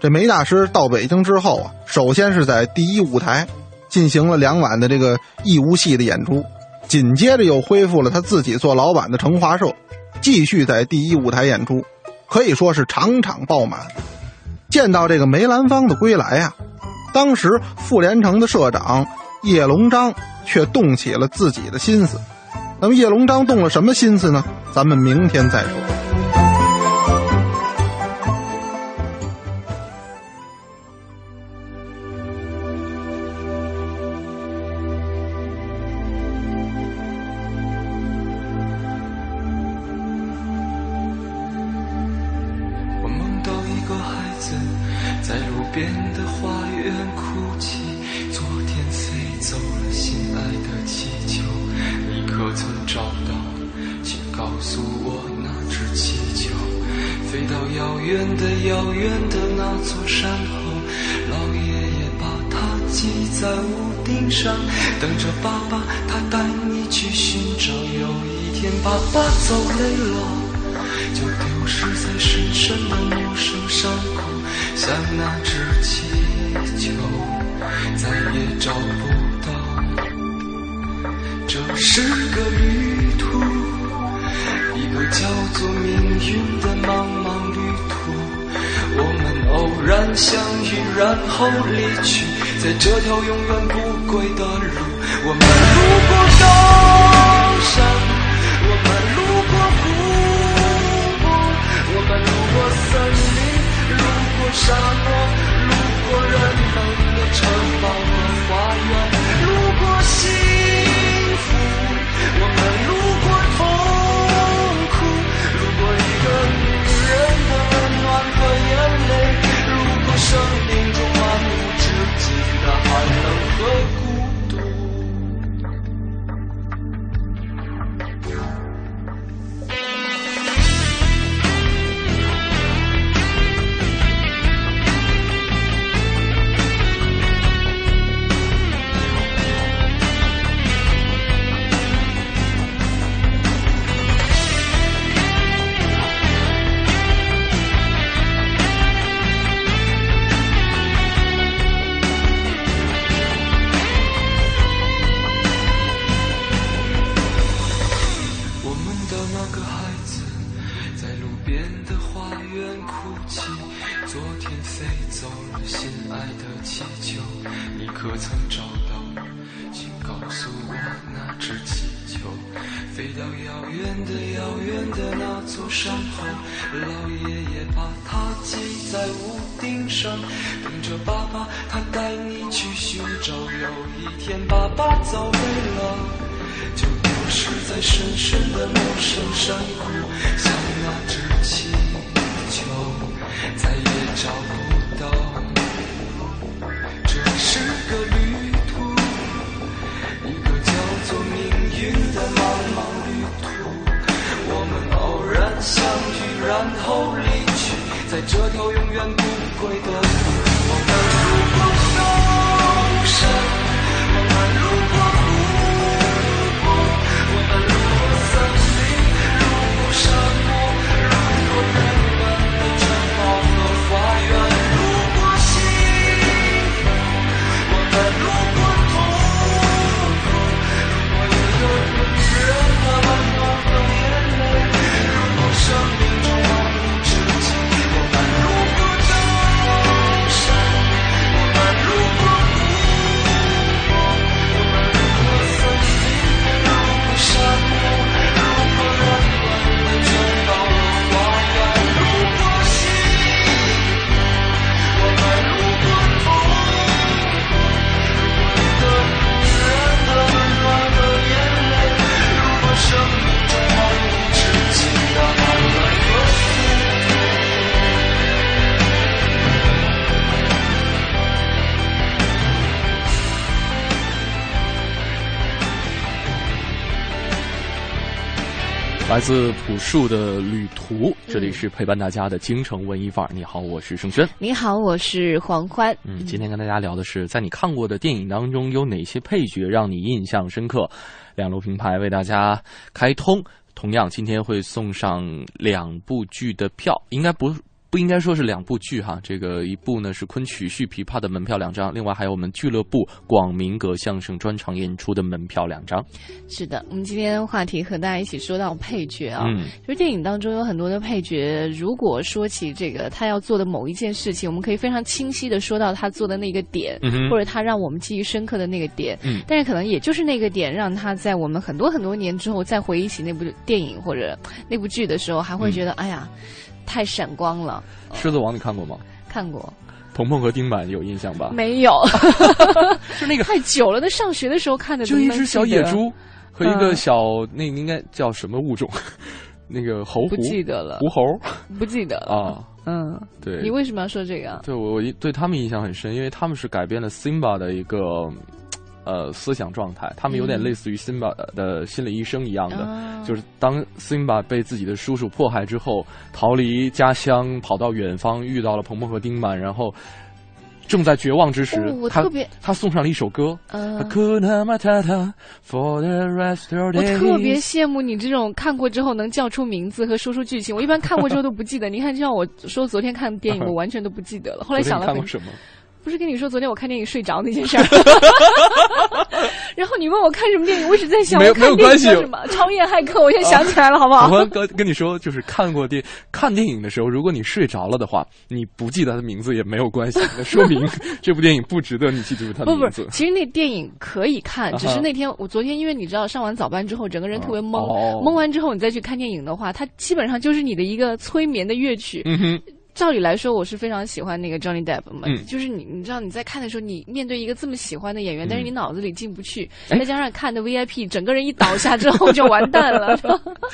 这梅大师到北京之后啊，首先是在第一舞台进行了两晚的这个义乌戏的演出，紧接着又恢复了他自己做老板的成华社，继续在第一舞台演出，可以说是场场爆满。见到这个梅兰芳的归来呀。当时傅连城的社长叶龙章却动起了自己的心思，那么叶龙章动了什么心思呢？咱们明天再说。远的遥远的那座山后，老爷爷把它系在屋顶上，等着爸爸他带你去寻找。有一天爸爸走累了，就丢失在深深的陌生山谷，像那只气球，再也找不到。这是。然相遇然后离去在这条永远不归的路我们路过高山我们路过湖泊我们路过森林路过沙漠路过人们的城堡和花园路过西。生命中漫无止境的寒冷和。找不到这是个旅途一个叫做命运的茫茫旅途我们偶然相遇然后离去在这条永远不归的路。来自朴树的旅途，这里是陪伴大家的京城文艺范儿。你好，我是盛轩。你好，我是黄欢。嗯，今天跟大家聊的是，在你看过的电影当中，有哪些配角让你印象深刻？两路平台为大家开通，同样今天会送上两部剧的票，应该不不应该说是两部剧哈，这个一部呢是昆曲续琵琶的门票两张，另外还有我们俱乐部广明阁相声专场演出的门票两张。是的，我们今天话题和大家一起说到配角啊，嗯。就是电影当中有很多的配角，如果说起这个他要做的某一件事情，我们可以非常清晰的说到他做的那个点，或者他让我们记忆深刻的那个点，嗯。但是可能也就是那个点，让他在我们很多很多年之后再回忆起那部电影或者那部剧的时候，还会觉得、哎呀，太闪光了。狮子王你看过吗？看过鹏鹏和丁满有印象吧？没有？是那个太久了，那上学的时候看的，就一只小野猪和一个嗯小、那应该叫什么物种？那个猴不记得了狐猴 不记得了。啊，嗯，对。你为什么要说这个啊？对我我对他们印象很深，因为他们是改编了 Simba 的一个呃思想状态，他们有点嗯类似于 Simba 的心理医生一样的，啊就是当 Simba 被自己的叔叔迫害之后，逃离家乡，跑到远方，遇到了鹏鹏和丁满，然后。正在绝望之时，哦他他送上了一首歌，我。特别羡慕你这种看过之后能叫出名字和说出剧情。我一般看过之后都不记得。你看，就像我说昨天看电影，我完全都不记得了。后来想了很你看过什么？不是跟你说昨天我看电影睡着那件事儿，然后你问我看什么电影，我一直在想没有没有关系叫什么？超验骇客，我现在想起来了，好不好？我跟跟你说，就是看过电看电影的时候，如果你睡着了的话，你不记得他的名字也没有关系，那说明 这部电影不值得你记住他的不不名字，。其实那电影可以看，只是那天我昨天因为你知道上完早班之后，整个人特别懵，哦懵完之后你再去看电影的话，它基本上就是你的一个催眠的乐曲。嗯哼，照理来说，我是非常喜欢那个 Johnny Depp 嘛，嗯就是你你知道你在看的时候，你面对一个这么喜欢的演员，但是你脑子里进不去，哎再加上看的 VIP，整个人一倒下之后就完蛋了，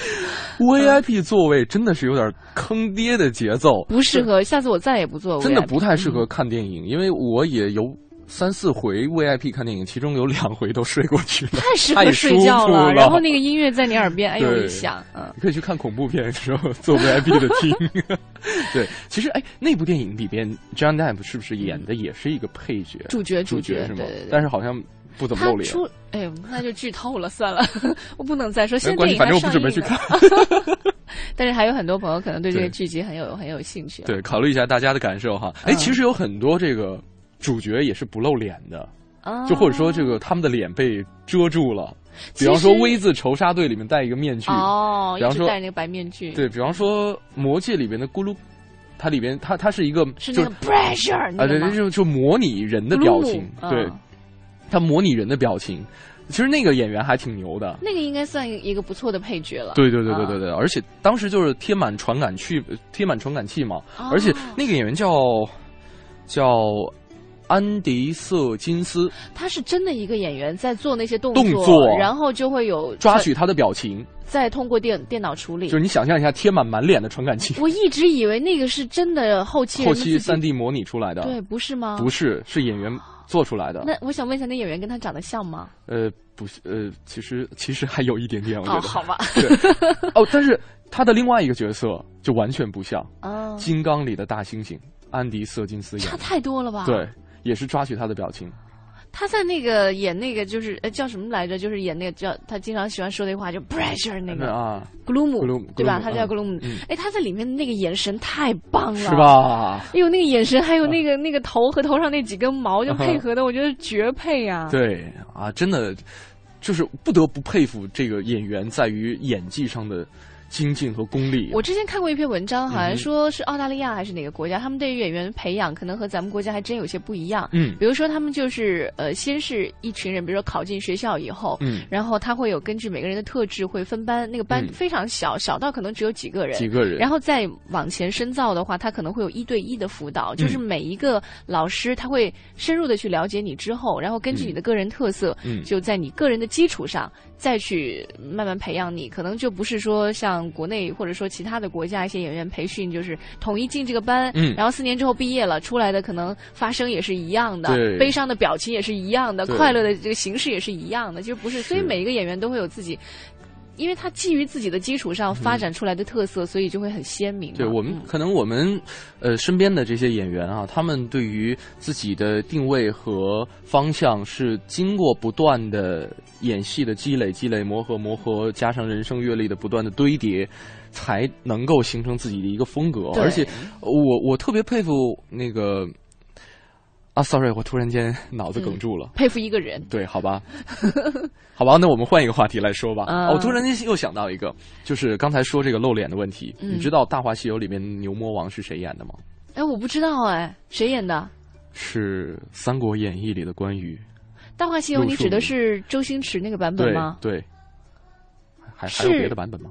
VIP 座位真的是有点坑爹的节奏，不适合。下次我再也不做 VIP，真的不太适合看电影，因为我也有。三四回 VIP 看电影，其中有两回都睡过去了，太适合睡觉了。然后那个音乐在你耳边，哎呦对一响，嗯，你可以去看恐怖片的时候做 VIP 的听。对，其实哎，那部电影里边，John Depp 是不是演的也是一个配角？主角主角是吗？对对对但是好像不怎么露脸。出，哎呦，那就剧透了，算了，我不能再说。现在反正我不准备去看。但是还有很多朋友可能对这个剧集很有很有兴趣。对，考虑一下大家的感受哈。哎，嗯其实有很多这个主角也是不露脸的，啊，就或者说这个他们的脸被遮住了。比方说《V 字仇杀队》里面戴一个面具，哦，比方说戴那个白面具，对比方说《魔戒》里面的咕噜，它里边它它是一个就是那个 pressure 啊，对，对就就模拟人的表情，对它模拟人的表情。其实那个演员还挺牛的，那个应该算一个不错的配角了。对对对对对啊对，而且当时就是贴满传感器，贴满传感器嘛，哦。而且那个演员叫叫安迪瑟金斯，他是真的一个演员在做那些动动作然后就会有抓取他的表情，再通过电电脑处理。就是你想象一下，贴满满脸的传感器，我一直以为那个是真的后期后期三 D 模拟出来的，对，不是吗？不是，是演员做出来的。那我想问一下，那演员跟他长得像吗？呃，不是，呃，其实其实还有一点点，我觉哦，得。好吧。对，哦，但是他的另外一个角色就完全不像，哦，金刚里的大猩猩。安迪·瑟金斯演差的，太多了吧？，对，也是抓取他的表情。他在那个演那个就是呃叫什么来着？就是演那个叫他经常喜欢说那话，就 pressure 那个啊，Gloom，对吧？Gloom，他叫嗯格鲁姆嗯。哎，他在里面的那个眼神太棒了，是？吧？哎呦，那个眼神，还有那个那个头和头上那几根毛，就配合的，我觉得绝配呀！对啊，真的就是不得不佩服这个演员在于演技上的精进和功力。我之前看过一篇文章，好像说是澳大利亚还是哪个国家，他们对于演员培养可能和咱们国家还真有些不一样。嗯。比如说他们就是呃，先是一群人，比如说考进学校以后，嗯。然后他会有根据每个人的特质会分班，那个班嗯。非常小，小到可能只有几个人，几个人。然后再往前深造的话，他可能会有一对一的辅导，就是嗯每一个老师他会深入的去了解你之后，然后根据你的个人特色，嗯。就在你个人的基础上再去慢慢培养你，可能就不是说像国内或者说其他的国家一些演员培训，就是统一进这个班，嗯然后四年之后毕业了，出来的可能发声也是一样的，悲伤的表情也是一样的，快乐的这个形式也是一样的，就不是，所以每一个演员都会有自己。因为他基于自己的基础上发展出来的特色，所以就会很鲜明。对我们嗯可能我们呃身边的这些演员啊，他们对于自己的定位和方向是经过不断的演戏的积累、积累、磨合、磨合，加上人生阅历的不断的堆叠，才能够形成自己的一个风格。而且我我特别佩服那个啊，sorry，我突然间脑子梗住了。佩服一个人。对，好吧，好吧，那我们换一个话题来说吧。啊哦我突然间又想到一个，就是刚才说这个露脸的问题。嗯你知道《大话西游》里面牛魔王是谁演的吗？哎，我不知道哎，谁演的？是《三国演义》里的关羽。《大话西游》你指的是周星驰那个版本吗？对，还还有别的版本吗？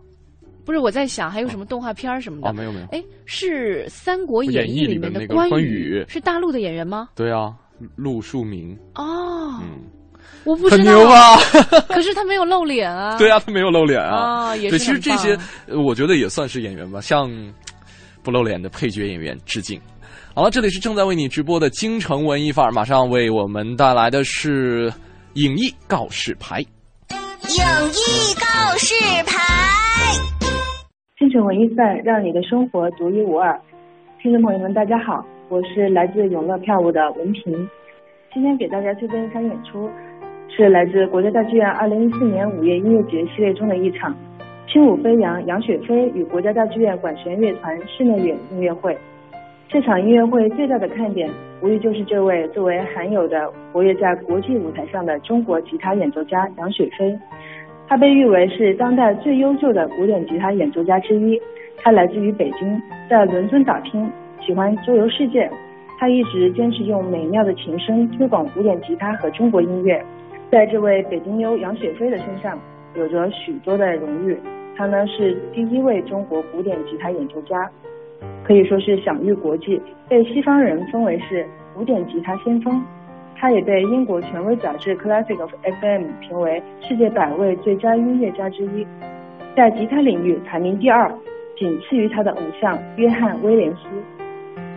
不是，我在想还有什么动画片儿什么的。哦，没有没有。哎，是《三国演义里》面的那个关关羽是大陆的演员吗？对啊，陆树铭。哦，嗯，我不知道。很牛吧？可是他没有露脸啊。对啊，他没有露脸啊。也是其实这些我觉得也算是演员吧，向不露脸的配角演员致敬。好了，这里是正在为你直播的京城文艺范儿，马上为我们带来的是影艺告示牌。影艺告示牌。京城文艺范，让你的生活独一无二。听众朋友们，大家好，我是来自永乐票务的文平。今天给大家推荐一场演出，是来自国家大剧院2014年五月音乐节系列中的一场《轻舞飞扬》杨雪飞与国家大剧院管弦乐团室内乐音乐会。这场音乐会最大的看点，无疑就是这位作为罕有的活跃在国际舞台上的中国吉他演奏家杨雪飞。他被誉为是当代最优秀的古典吉他演奏家之一。他来自于北京，在伦敦打拼，喜欢周游世界。他一直坚持用美妙的琴声推广古典吉他和中国音乐。在这位北京妞杨雪飞的身上，有着许多的荣誉。他呢是第一位中国古典吉他演奏家，可以说是享誉国际，被西方人封为是古典吉他先锋。他也被英国权威杂志 Classic of FM 评为世界百位最佳音乐家之一，在吉他领域排名第二，仅次于他的偶像约翰威廉斯。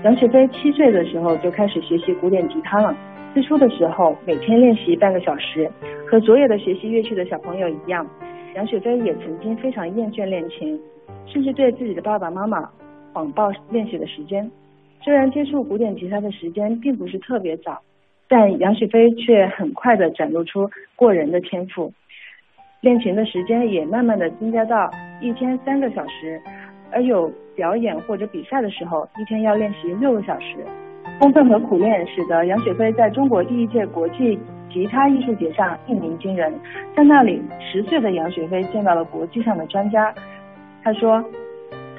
杨雪飞七岁的时候就开始学习古典吉他了，最初的时候每天练习半个小时，和所有的学习乐器的小朋友一样，杨雪飞也曾经非常厌倦练琴，甚至对自己的爸爸妈妈谎报练习的时间。虽然接触古典吉他的时间并不是特别早。但杨雪飞却很快的展露出过人的天赋，练琴的时间也慢慢的增加到一天三个小时，而有表演或者比赛的时候，一天要练习六个小时。功奋和苦练使得杨雪飞在中国第一届国际吉他艺术节上一鸣惊人，在那里，十岁的杨雪飞见到了国际上的专家，他说，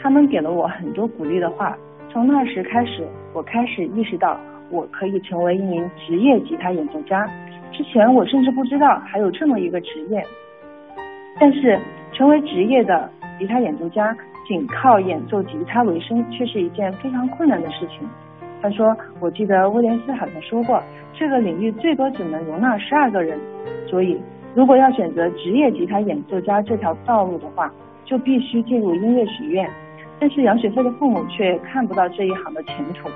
他们给了我很多鼓励的话，从那时开始，我开始意识到。我可以成为一名职业吉他演奏家。之前我甚至不知道还有这么一个职业。但是成为职业的吉他演奏家，仅靠演奏吉他为生，却是一件非常困难的事情。他说：“我记得威廉斯好像说过，这个领域最多只能容纳十二个人，所以如果要选择职业吉他演奏家这条道路的话，就必须进入音乐学院。但是杨雪飞的父母却看不到这一行的前途。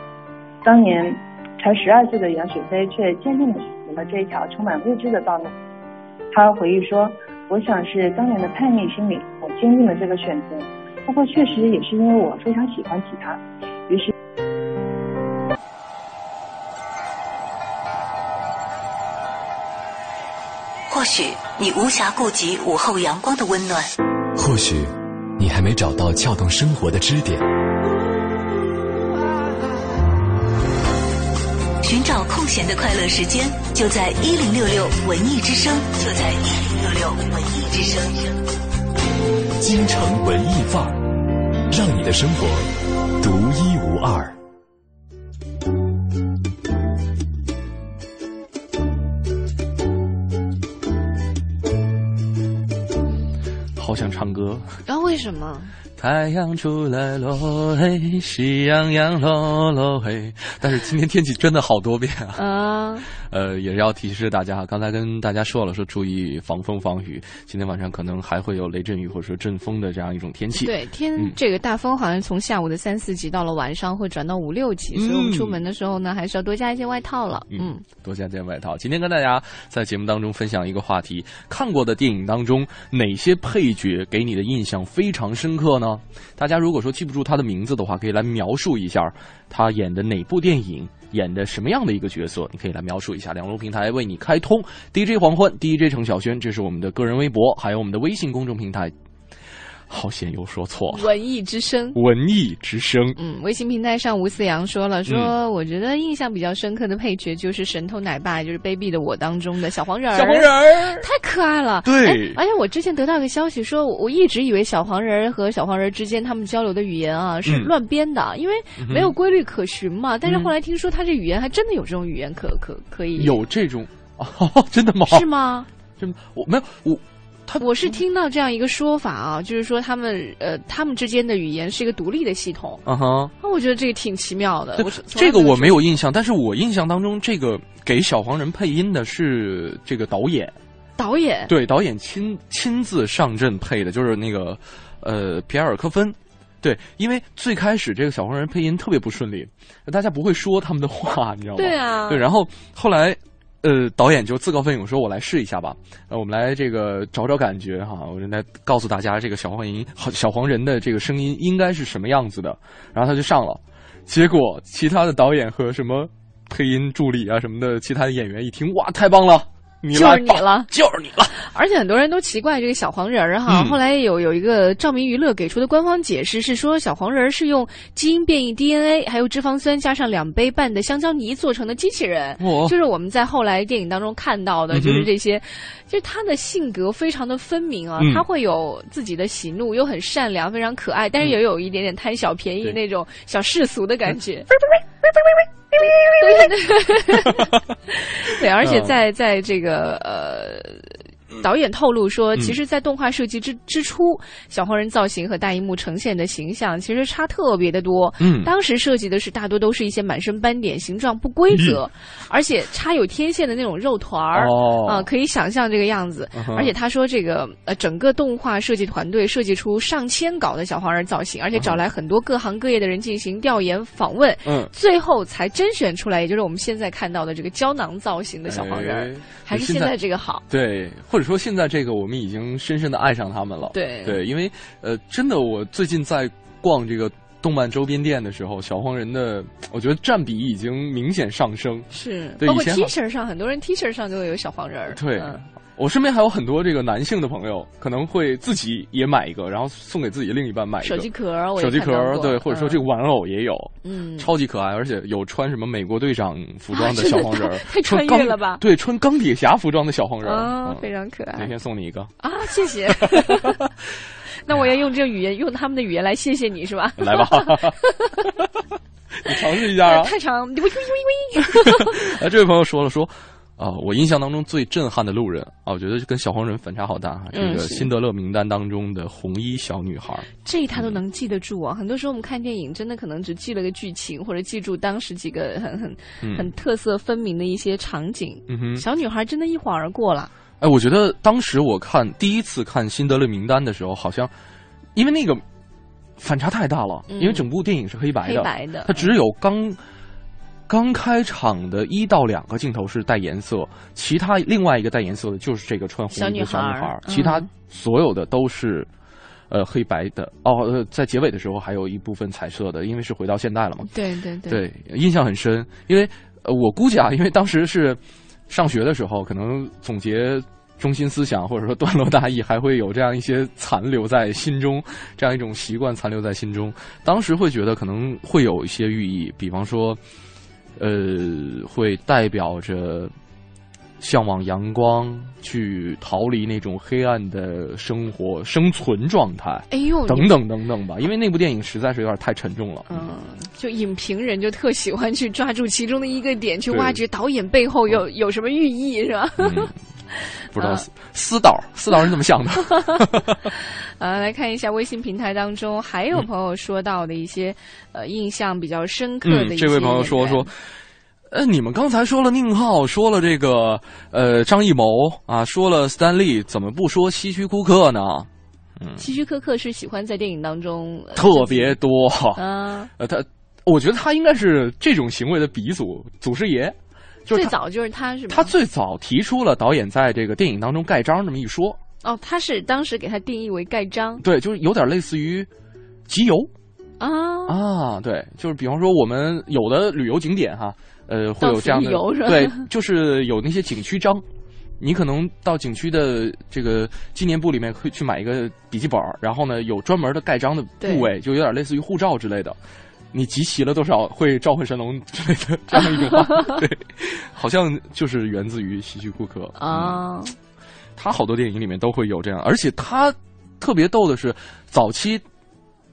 当年。”才十二岁的杨雪飞却坚定的选择了这一条充满未知的道路。他回忆说：“我想是当年的叛逆心理，我坚定了这个选择。不过确实也是因为我非常喜欢吉他，于是。”或许你无暇顾及午后阳光的温暖，或许你还没找到撬动生活的支点。寻找空闲的快乐时间，就在一零六六文艺之声，就在一零六六文艺之声。京城文艺范儿，让你的生活独一无二。好想唱歌。然后为什么？太阳出来咯嘿，喜洋洋咯咯嘿。但是今天天气真的好多变啊。啊，呃，也是要提示大家，刚才跟大家说了，说注意防风防雨。今天晚上可能还会有雷阵雨或者说阵风的这样一种天气。对，天嗯这个大风好像从下午的三四级到了晚上会转到五六级，所以我们出门的时候呢，还是要多加一件外套了。嗯，多加件外套。今天跟大家在节目当中分享一个话题：看过的电影当中，哪些配角给你的印象非常深刻呢？大家如果说记不住他的名字的话，可以来描述一下他演的哪部电影。演的什么样的一个角色？你可以来描述一下。两路平台为你开通，DJ 黄昏，DJ 程晓轩，这是我们的个人微博，还有我们的微信公众平台。好险又说错，文艺之声。文艺之声。嗯，微信平台上吴思阳说了，说、我觉得印象比较深刻的配角就是《神偷奶爸》，就是《卑鄙的我》当中的小黄人儿。小黄人儿太可爱了。对哎而且我之前得到一个消息说，我一直以为小黄人儿和小黄人儿之间他们交流的语言啊是嗯乱编的，因为没有规律可循嘛。但是后来听说他这语言还真的有这种语言可可可以有这种哦，真的吗？是吗？真我没有我。我是听到这样一个说法啊，就是说他们呃，他们之间的语言是一个独立的系统。嗯哼，那我觉得这个挺奇妙的。这个我没有有印象，但是我印象当中，这个给小黄人配音的是这个导演，导演对，导演亲亲自上阵配的，就是那个呃皮埃尔科芬。对，因为最开始这个小黄人配音特别不顺利，大家不会说他们的话，你知道吗？对啊对，然后后来。呃，导演就自告奋勇说：“我来试一下吧，呃，我们来这个找找感觉哈，我来告诉大家这个小黄人、小黄人的这个声音应该是什么样子的。”然后他就上了，结果其他的导演和什么配音助理啊什么的其他的演员一听，哇，太棒了！你就是你了，就是你了。而且很多人都奇怪这个小黄人儿哈，嗯。后来有有一个照明娱乐给出的官方解释是说，小黄人儿是用基因变异 DNA 还有脂肪酸加上两杯半的香蕉泥做成的机器人，哦就是我们在后来电影当中看到的，就是这些，就是他的性格非常的分明啊，嗯。他会有自己的喜怒，又很善良，非常可爱，但是也有一点点贪小便宜那种小世俗的感觉。对，而且在在这个呃。导演透露说，嗯其实，在动画设计之之初，小黄人造型和大荧幕呈现的形象其实差特别的多。嗯当时设计的是大多都是一些满身斑点、形状不规则，而且插有天线的那种肉团儿。哦啊、可以想象这个样子。而且他说，这个呃，整个动画设计团队设计出上千稿的小黄人造型，而且找来很多各行各业的人进行调研访问。嗯最后才甄选出来，也就是我们现在看到的这个胶囊造型的小黄人还是现在这个好。对，或者说现在这个我们已经深深的爱上他们了。对对，因为呃，真的我最近在逛这个动漫周边店的时候，小黄人的我觉得占比已经明显上升。是，包括 T 恤上，很多人 T 恤上都会有小黄人儿。对。嗯我身边还有很多这个男性的朋友，可能会自己也买一个，然后送给自己另一半买一个手机壳我手机壳对，或者说这个玩偶也有，嗯超级可爱，而且有穿什么美国队长服装的小黄人儿，太穿越了吧对，穿钢铁侠服装的小黄人儿，啊，嗯非常可爱哪天送你一个，啊！谢谢。那我要用这个语言，用他们的语言来谢谢你是吧？来吧，你尝试一下啊！太长，喂喂喂喂。哎，这位朋友说了说。啊、我印象当中最震撼的路人啊，我觉得跟小黄人反差好大哈。这个辛德勒名单当中的红衣小女孩，这他都能记得住啊！很多时候我们看电影，真的可能只记了个剧情，或者记住当时几个很很、嗯很特色分明的一些场景。嗯哼，小女孩真的一晃而过了。哎，我觉得当时我看第一次看辛德勒名单的时候，好像因为那个反差太大了，嗯因为整部电影是黑白的，黑白的它只有刚刚开场的一到两个镜头是带颜色，其他另外一个带颜色的就是这个穿红衣的小女孩女孩，其他嗯所有的都是。呃，黑白的哦，呃，在结尾的时候还有一部分彩色的，因为是回到现代了嘛。对对对对，印象很深，因为呃，我估计啊，因为当时是上学的时候，可能总结中心思想或者说段落大意还会有这样一些残留在心中，这样一种习惯残留在心中。当时会觉得可能会有一些寓意，比方说，呃，会代表着。向往阳光，去逃离那种黑暗的生活生存状态。哎呦，等等等等吧，因为那部电影实在是有点太沉重了。嗯，就影评人就特喜欢去抓住其中的一个点，去挖掘导演背后有有什么寓意，是吧？不知道思导思导是怎么想的？呃，来看一下微信平台当中还有朋友说到的一些呃印象比较深刻的。这位朋友说说。呃，你们刚才说了宁浩，说了这个呃张艺谋啊，说了斯坦利，怎么不说希区柯克呢？嗯，希区柯克是喜欢在电影当中特别多啊。呃，他我觉得他应该是这种行为的鼻祖祖师爷，最早就是他是他最早提出了导演在这个电影当中盖章这么一说。哦，他是当时给他定义为盖章，对，就是有点类似于集邮啊啊，对，就是比方说我们有的旅游景点哈。呃，会有这样的对，就是有那些景区章，你可能到景区的这个纪念部里面会去买一个笔记本，然后呢有专门的盖章的部位，就有点类似于护照之类的。你集齐了多少会召唤神龙之类的这样一句话，对，好像就是源自于希区柯克啊。他好多电影里面都会有这样，而且他特别逗的是，早期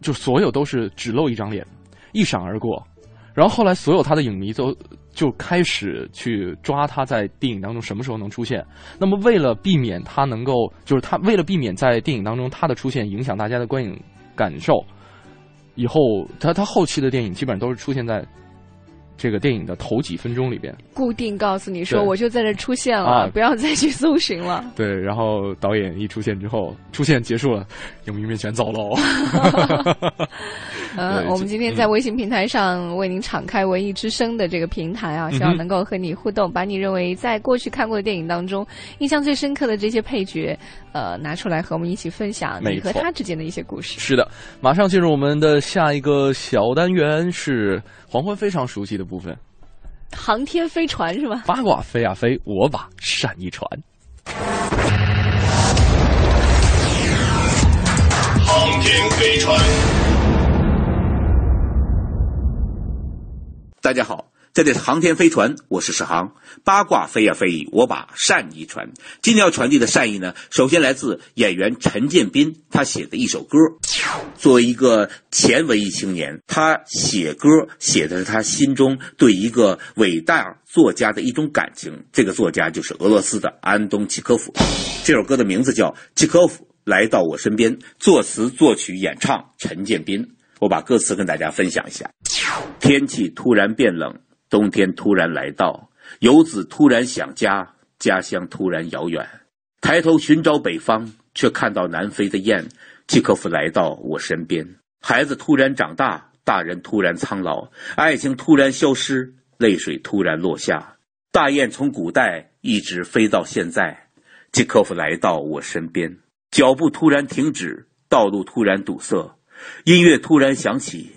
就所有都是只露一张脸，一闪而过。然后后来，所有他的影迷都就开始去抓他在电影当中什么时候能出现。那么，为了避免他能够，就是他为了避免在电影当中他的出现影响大家的观影感受，以后他他后期的电影基本上都是出现在。这个电影的头几分钟里边，固定告诉你说，我就在这出现了，不要再去搜寻了。对，然 后导演一出现之后，出现结束了，影迷们全走喽。嗯，我们今天在微信平台上为您敞开文艺之声的这个平台啊，希望能够和你互动，把你认为在过去看过的电影当中印象最深刻的这些配角，呃，拿出来和我们一起分享你和他之间的一些故事。是的，马上进入我们的下一个小单元是。黄昏非常熟悉的部分，航天飞船是吧？八卦飞呀飞，我把扇一传。航天飞船，大家好。这里是航天飞船，我是史航。八卦飞呀飞，我把善意传。今天要传递的善意呢，首先来自演员陈建斌，他写的一首歌。作为一个前文艺青年，他写歌写的是他心中对一个伟大作家的一种感情。这个作家就是俄罗斯的安东契科夫。这首歌的名字叫《契科夫来到我身边》，作词作曲演唱陈建斌。我把歌词跟大家分享一下：天气突然变冷。冬天突然来到，游子突然想家，家乡突然遥远。抬头寻找北方，却看到南飞的雁。契科夫来到我身边，孩子突然长大，大人突然苍老，爱情突然消失，泪水突然落下。大雁从古代一直飞到现在，契科夫来到我身边，脚步突然停止，道路突然堵塞，音乐突然响起，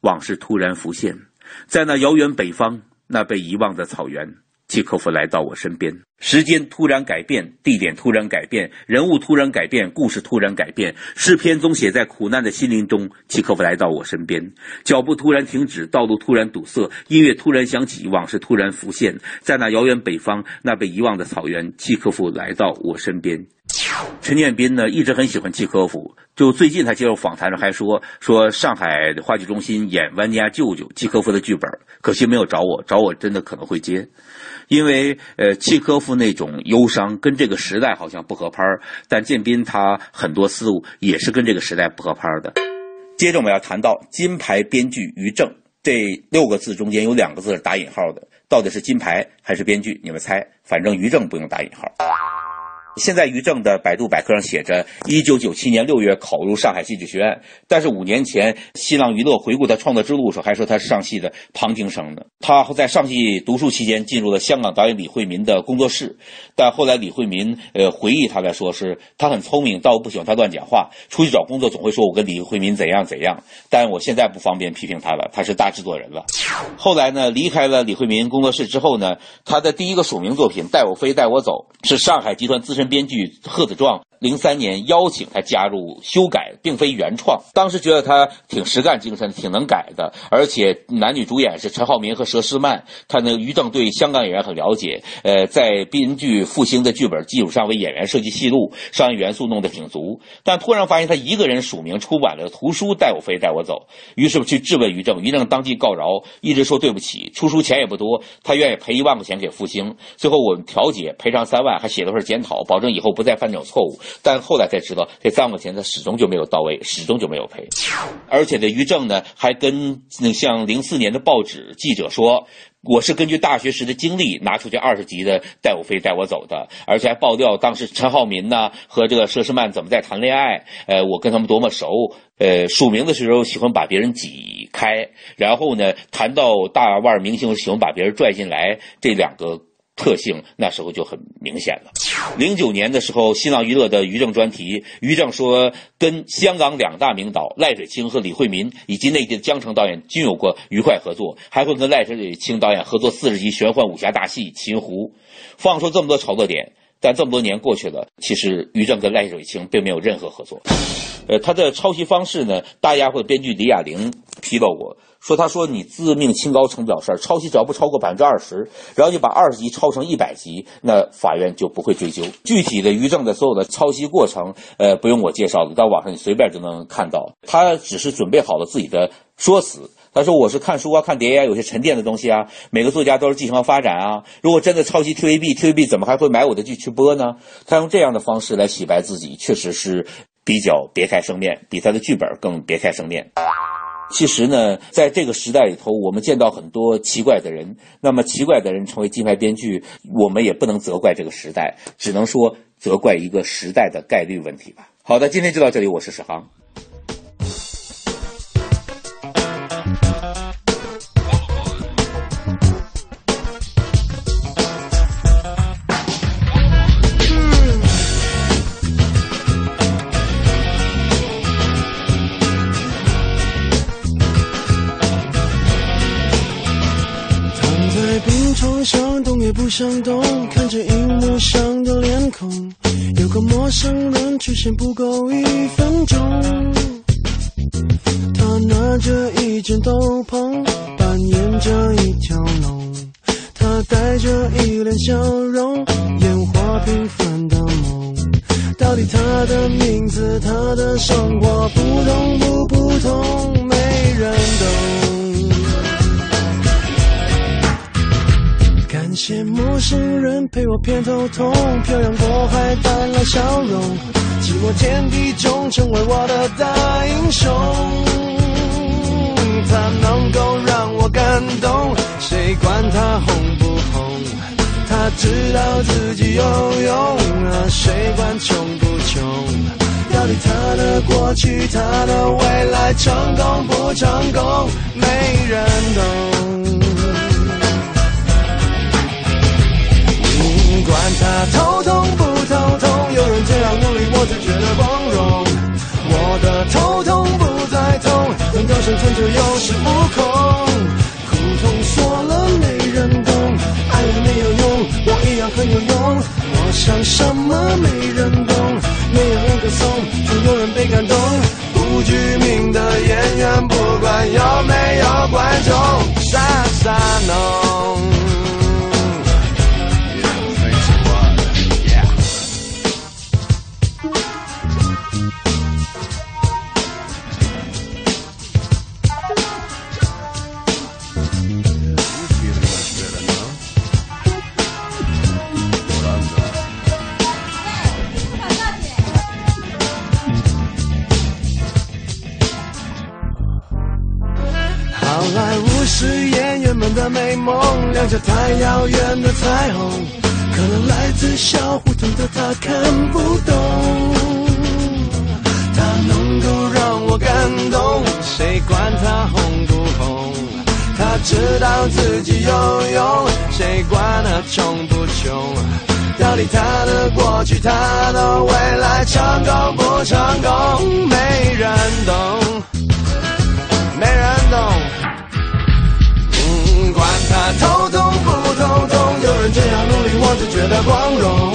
往事突然浮现。在那遥远北方，那被遗忘的草原，契科夫来到我身边。时间突然改变，地点突然改变，人物突然改变，故事突然改变。诗篇中写在苦难的心灵中。契科夫来到我身边，脚步突然停止，道路突然堵塞，音乐突然响起，往事突然浮现。在那遥远北方，那被遗忘的草原，契科夫来到我身边。陈建斌呢，一直很喜欢契科夫。就最近他接受访谈时还说，说上海话剧中心演《万家舅舅》契科夫的剧本，可惜没有找我，找我真的可能会接。因为呃，契科夫那种忧伤跟这个时代好像不合拍，但建斌他很多思路也是跟这个时代不合拍的。接着我们要谈到金牌编剧于正这六个字中间有两个字是打引号的，到底是金牌还是编剧？你们猜？反正于正不用打引号。现在于正的百度百科上写着，一九九七年六月考入上海戏剧学院，但是五年前新浪娱乐回顾他创作之路的时候，还说他是上戏的旁听生呢。他在上戏读书期间进入了香港导演李惠民的工作室，但后来李惠民呃回忆他来说是，他很聪明，但我不喜欢他乱讲话。出去找工作总会说我跟李惠民怎样怎样，但我现在不方便批评他了，他是大制作人了。后来呢，离开了李惠民工作室之后呢，他的第一个署名作品《带我飞，带我走》是上海集团资深。深编剧贺子壮零三年邀请他加入修改，并非原创。当时觉得他挺实干精神，挺能改的，而且男女主演是陈浩民和佘诗曼。他那于正对香港演员很了解，呃，在编剧复兴的剧本基础上为演员设计戏路，商业元素弄得挺足。但突然发现他一个人署名出版了图书《带我飞带我走》，于是去质问于正，于正当即告饶，一直说对不起，出书钱也不多，他愿意赔一万块钱给复兴。最后我们调解赔偿三万，还写了份检讨，保证以后不再犯这种错误。但后来才知道，这三万块钱他始终就没有到位，始终就没有赔。而且呢，于正呢还跟像零四年的报纸记者说。我是根据大学时的经历拿出去二十集的《带我飞带我走》的，而且还爆料当时陈浩民呢和这个佘诗曼怎么在谈恋爱，呃，我跟他们多么熟，呃，署名的时候喜欢把别人挤开，然后呢谈到大腕明星喜欢把别人拽进来，这两个。特性那时候就很明显了。零九年的时候，新浪娱乐的于正专题，于正说跟香港两大名导赖水清和李惠民以及内地的江澄导演均有过愉快合作，还会跟赖水清导演合作四十集玄幻武侠大戏《秦湖》。放出这么多炒作点，但这么多年过去了，其实于正跟赖水清并没有任何合作。呃，他的抄袭方式呢，大家或编剧李雅玲披露过。说他说你自命清高成不了事儿，抄袭只要不超过百分之二十，然后就把二十集抄成一百集，那法院就不会追究。具体的于正的所有的抄袭过程，呃，不用我介绍了，到网上你随便就能看到。他只是准备好了自己的说辞。他说我是看书啊，看碟啊，有些沉淀的东西啊。每个作家都是继承和发展啊。如果真的抄袭 TVB，TVB 怎么还会买我的剧去播呢？他用这样的方式来洗白自己，确实是比较别开生面，比他的剧本更别开生面。其实呢，在这个时代里头，我们见到很多奇怪的人。那么奇怪的人成为金牌编剧，我们也不能责怪这个时代，只能说责怪一个时代的概率问题吧。好的，今天就到这里，我是史航。上，动也不想动，看着荧幕上的脸孔，有个陌生人出现不够一分钟。他拿着一件斗篷，扮演着一条龙，他带着一脸笑容，演化平凡的梦。到底他的名字，他的生活普通不普通，没人懂。些陌生人陪我偏头痛，漂洋过海带来笑容，寂寞天地中成为我的大英雄。他能够让我感动，谁管他红不红？他知道自己有用啊，谁管穷不穷？到底他的过去，他的未来，成功不成功，没人懂。他头痛不头痛，有人这样努力，我就觉得光荣。我的头痛不再痛，能够生存就有恃无恐。苦痛说了没人懂，爱了没有用，我一样很有用。我想什么没人懂，没有人歌颂，总有人被感动。不具名的演员，不管有没有观众，傻傻弄。彩虹。可能来自小胡同的他看不懂，他能够让我感动，谁管他红不红？他知道自己有用，谁管他穷不穷？到底他的过去，他的未来，成功不成功，没人懂，没人懂。嗯，管他头痛不头痛，人这样努力，我就觉得光荣。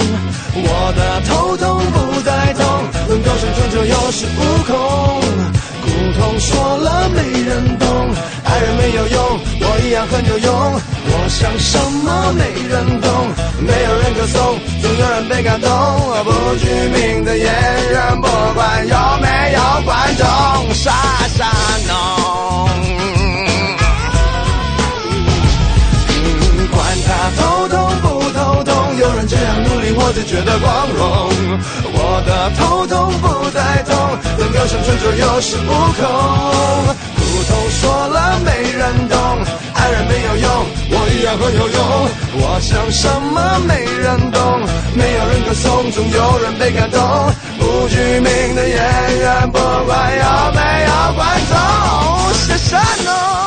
我的头痛不再痛，能够生存就有恃无恐。苦痛说了没人懂，爱人没有用，我一样很有用。我想什么没人懂，没有人歌颂，总有人被感动。不具名的演员，不管有没有观众，傻傻弄。管他头痛不头痛，有人这样努力，我就觉得光荣。我的头痛不再痛，能够生存就有恃无恐。苦痛说了没人懂，爱人没有用，我一样很有用。我想什么没人懂，没有人歌颂，总有人被感动。不具名的演员，不管有没有观众，谢谢侬。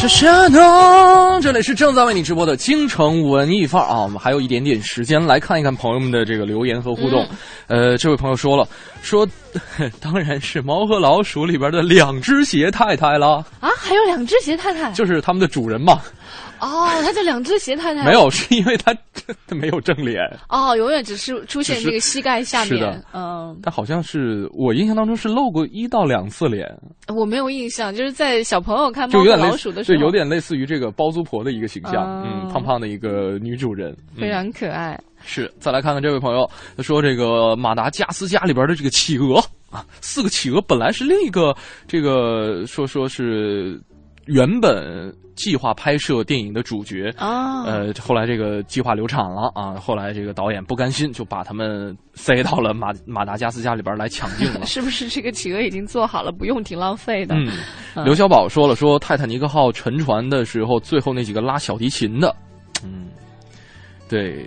是山东，这里是正在为你直播的京城文艺范儿啊！我们还有一点点时间来看一看朋友们的这个留言和互动。呃，这位朋友说了，说 当然是《猫和老鼠》里边的两只鞋太太了，啊，还有两只鞋太太，就是他们的主人嘛。哦，他叫两只鞋太太，没有，是因为他他 没有正脸。哦，永远只是出现这个膝盖下面是的，嗯，但好像是我印象当中是露过一到两次脸，我没有印象，就是在小朋友看猫和老鼠的时候，对，有点类似于这个包租婆的一个形象，哦。嗯，胖胖的一个女主人，嗯。非常可爱。是，再来看看这位朋友，他说这个马达加斯加里边的这个企鹅啊，四个企鹅本来是另一个这个说说是原本计划拍摄电影的主角啊呃，后来这个计划流产了啊，后来这个导演不甘心，就把他们塞到了马 马达加斯加里边来抢镜了。是不是这个企鹅已经做好了，不用挺浪费的？嗯，刘小宝说了，说泰坦尼克号沉船的时候，最后那几个拉小提琴的，嗯，对，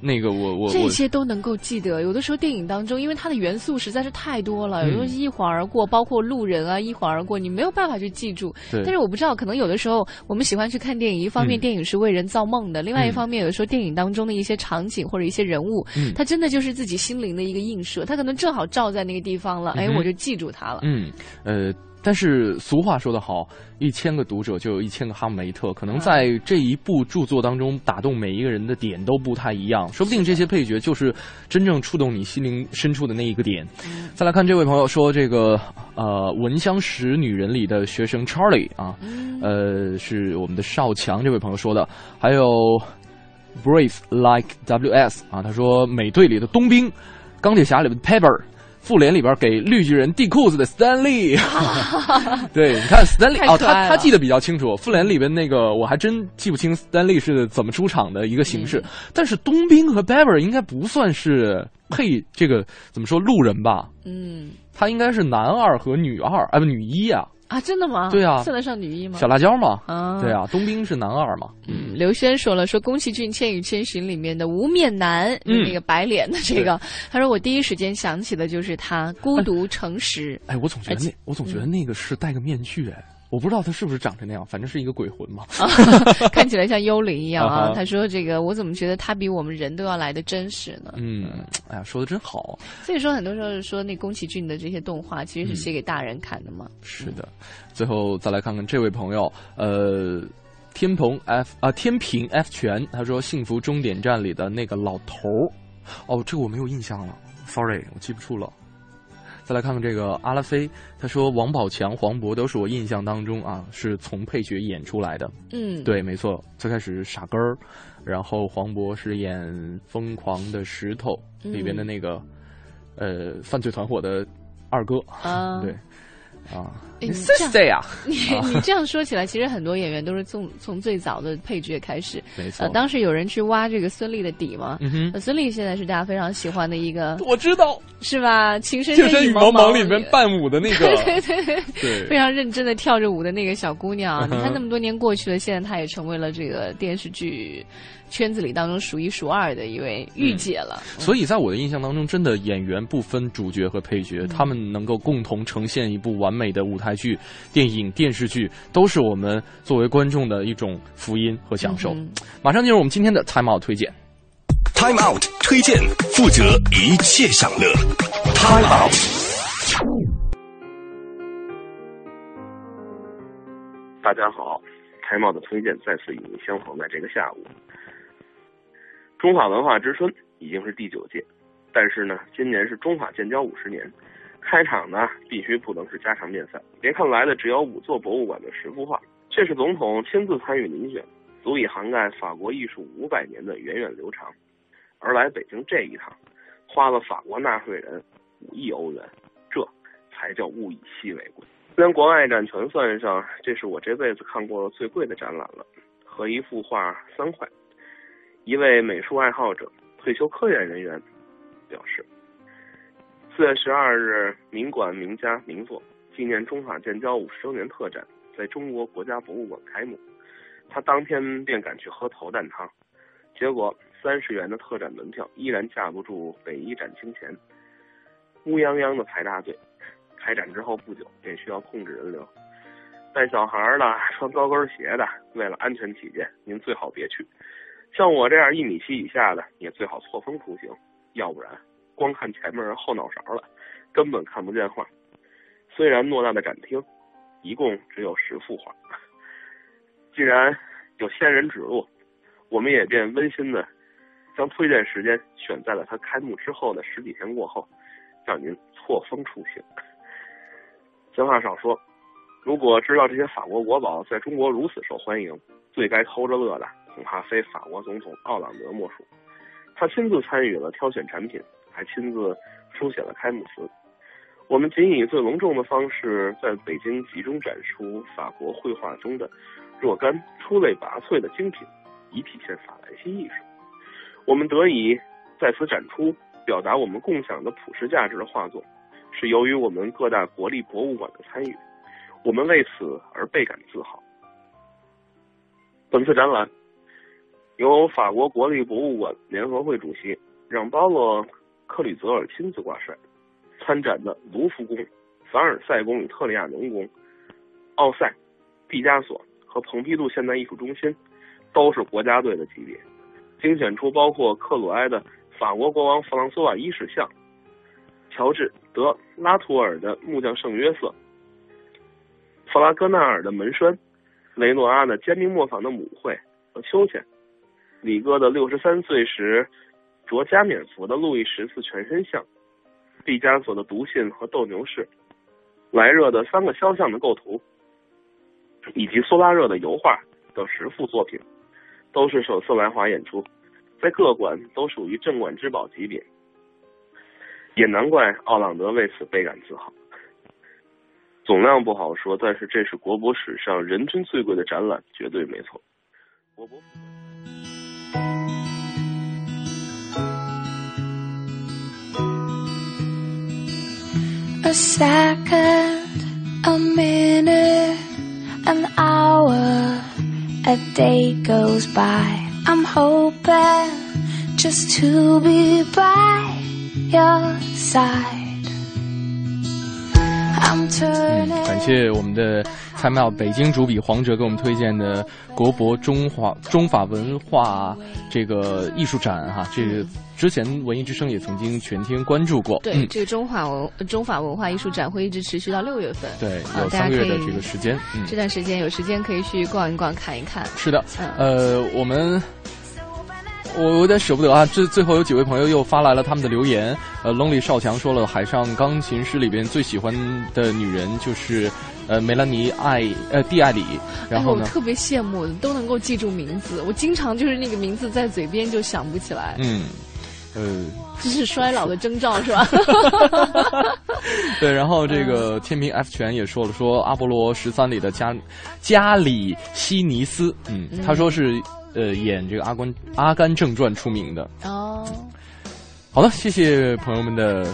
那个我我这些都能够记得。有的时候电影当中，因为它的元素实在是太多了，嗯有的时候一晃而过，包括路人啊，一晃而过，你没有办法去记住。但是我不知道，可能有的时候我们喜欢去看电影，一方面嗯电影是为人造梦的，另外一嗯方面有的时候电影当中的一些场景或者一些人物，嗯它真的就是自己心灵的一个映射，它可能正好照在那个地方了，哎，我就记住它了。嗯，呃，但是俗话说得好，一千个读者就有一千个哈姆雷特，可能在这一部著作当中打动每一个人的点都不太一样，说不定这些配角就是真正触动你心灵深处的那一个点。再来看这位朋友说，这个呃《闻香识女人》里的学生 Charlie 啊，呃，是我们的少强这位朋友说的，还有 Brave Like WS 啊，他说美队里的冬兵，钢铁侠里的 Pepper。复联里边给绿巨人递裤子的 Stan Lee，对，你看 Stanley 哦，他他记得比较清楚。复联里边那个我还真记不清 Stanley 是怎么出场的一个形式，但是冬兵和 Bever 应该不算是配这个怎么说路人吧？嗯他应该是男二和女二，啊不女一啊，啊，真的吗？对啊。算得上女一吗？小辣椒吗，啊。对啊，冬兵是男二嘛，嗯，刘轩说了，说宫崎骏《千与千寻》里面的无面男，嗯。那个白脸的这个，他说我第一时间想起的就是他孤独诚实。哎，我总觉得那我总觉得那个是戴个面具哎，我不知道他是不是长成那样，反正是一个鬼魂嘛。看起来像幽灵一样啊他说：“这个我怎么觉得他比我们人都要来的真实呢？”嗯，哎呀，说的真好。所以说，很多时候是说那宫崎骏的这些动画其实是写给大人看的嘛。是的，最后再来看看这位朋友，呃，天蓬 F 啊、天平 F 全，他说《幸福终点站》里的那个老头儿，哦，这个我没有印象了，sorry，我记不住了。再来看看这个阿拉菲，他说王宝强、黄渤都是我印象当中啊是从配角演出来的。嗯，对，没错，最开始是傻根儿，然后黄渤是演《疯狂的石头》里边的那个、呃犯罪团伙的二哥。啊 对，啊，哎你是这样，你啊。你这样说起来，其实很多演员都是从从最早的配角开始。没错。呃，当时有人去挖这个孙俪的底嘛，嗯哼。呃孙俪现在是大家非常喜欢的一个，我知道，是吧？《情深健身羽羽毛茫茫里面伴舞的那个，对对对对。非常认真的跳着舞的那个小姑娘，嗯你看那么多年过去了，现在她也成为了这个电视剧圈子里当中数一数二的一位御姐了。所以在我的印象当中，真的演员不分主角和配角，他们能够共同呈现一部完美的舞台剧、电影、电视剧，都是我们作为观众的一种福音和享受。嗯马上进入我们今天的 Time Out 推荐。Time Out 推荐，负责一切享乐。Time Out。大家好，开帽的推荐再次与您相逢在这个下午。中华文化之春已经是第九届，但是呢，今年是中法建交五十年，开场呢，必须不能是家常便饭。别看来的只有五座博物馆的十幅画，这是总统亲自参与遴选，足以涵盖法国艺术五百年的源远流长。而来北京这一趟，花了法国纳税人五亿欧元，这才叫物以稀为贵。连国外展全算上，这是我这辈子看过最贵的展览了，和一幅画三块。一位美术爱好者、退休科研人员表示。四月十二日，名馆名家名作纪念中法建交五十周年特展在中国国家博物馆开幕。他当天便赶去喝头啖汤，结果三十元的特展门票依然架不住北一展厅前乌泱泱的排大队。开展之后不久，便需要控制人流。带小孩的、穿高跟鞋的，为了安全起见，您最好别去。像我这样一米七以下的，也最好错峰出行，要不然。光看前面后脑勺了，根本看不见画。虽然偌大的展厅，一共只有十幅画。既然有仙人指路，我们也便温馨的将推荐时间选在了它开幕之后的十几天过后，让您错峰出行。闲话少说，如果知道这些法国国宝在中国如此受欢迎，最该偷着乐的恐怕非法国总统奥朗德莫属。他亲自参与了挑选产品。还亲自书写了开幕词。我们仅以最隆重的方式在北京集中展出法国绘画中的若干出类拔萃的精品，以体现法兰西艺术。我们得以在此展出，表达我们共享的普世价值的画作，是由于我们各大国立博物馆的参与。我们为此而倍感自豪。本次展览由法国国立博物馆联合会主席让·巴洛。克吕泽尔亲自挂帅，参展的卢浮宫、凡尔赛宫与特里亚农宫、奥赛、毕加索和蓬皮杜现代艺术中心，都是国家队的级别。精选出包括克鲁埃的法国国王弗朗索瓦一世像、乔治德拉图尔的木匠圣约瑟、弗拉戈纳尔的门栓、雷诺阿的坚定磨坊的母会和秋千、李哥的六十三岁时。着加冕服的路易十四全身像，毕加索的读信和斗牛士，莱热的三个肖像的构图，以及苏拉热的油画等十幅作品，都是首次来华演出，在各馆都属于镇馆之宝级别，也难怪奥朗德为此倍感自豪。总量不好说，但是这是国博史上人均最贵的展览，绝对没错。国博。A second, a minute, an hour, a day goes by. I'm hoping just to be by your side. I'm 嗯， turning. 感谢我们的 参妙北京主笔黄哲给我们推荐的国博中华中法文化这个艺术展哈，这个之前文艺之声也曾经全天关注过，对，嗯，这个中华文中法文化艺术展会一直持续到六月份。对，啊有三个月的这个时间，嗯，这段时间有时间可以去逛一逛、看一看。是的，嗯呃，我们。我有点舍不得啊！这最后有几位朋友又发来了他们的留言。呃，Lonely 少强说了，《海上钢琴师》里边最喜欢的女人就是呃梅兰妮艾呃蒂艾里。然后呢，哎、我特别羡慕都能够记住名字，我经常就是那个名字在嘴边就想不起来，嗯，呃，这是衰老的征兆是吧？对，然后这嗯个天平 F 拳也说了，说阿波罗十三里的加加里西尼斯，嗯，嗯他说是呃演这个阿甘阿甘正传出名的。哦，好了，谢谢朋友们的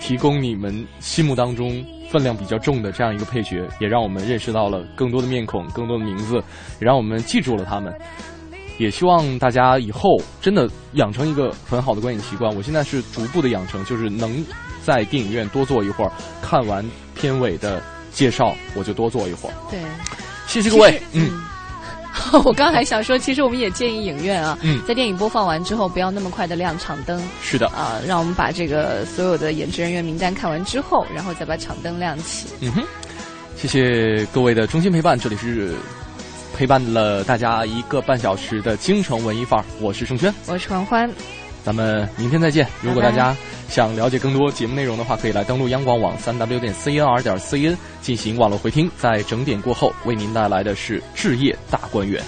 提供，你们心目当中分量比较重的这样一个配角，也让我们认识到了更多的面孔、更多的名字，也让我们记住了他们。也希望大家以后真的养成一个很好的观影习惯。我现在是逐步的养成，就是能在电影院多坐一会儿，看完片尾的介绍我就多坐一会儿。对，谢谢各位，嗯。我刚还想说，其实我们也建议影院啊，嗯。在电影播放完之后，不要那么快的亮场灯。是的。啊，让我们把这个所有的演职人员名单看完之后，然后再把场灯亮起。嗯哼，谢谢各位的衷心陪伴，这里是陪伴了大家一个半小时的京城文艺范儿，我是盛轩，我是王欢，咱们明天再见。如果大家想了解更多节目内容的话，可以来登录央广网三 w 点 cnr 点 cn 进行网络回听。在整点过后，为您带来的是置业大观园。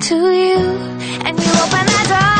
To you, and you open door.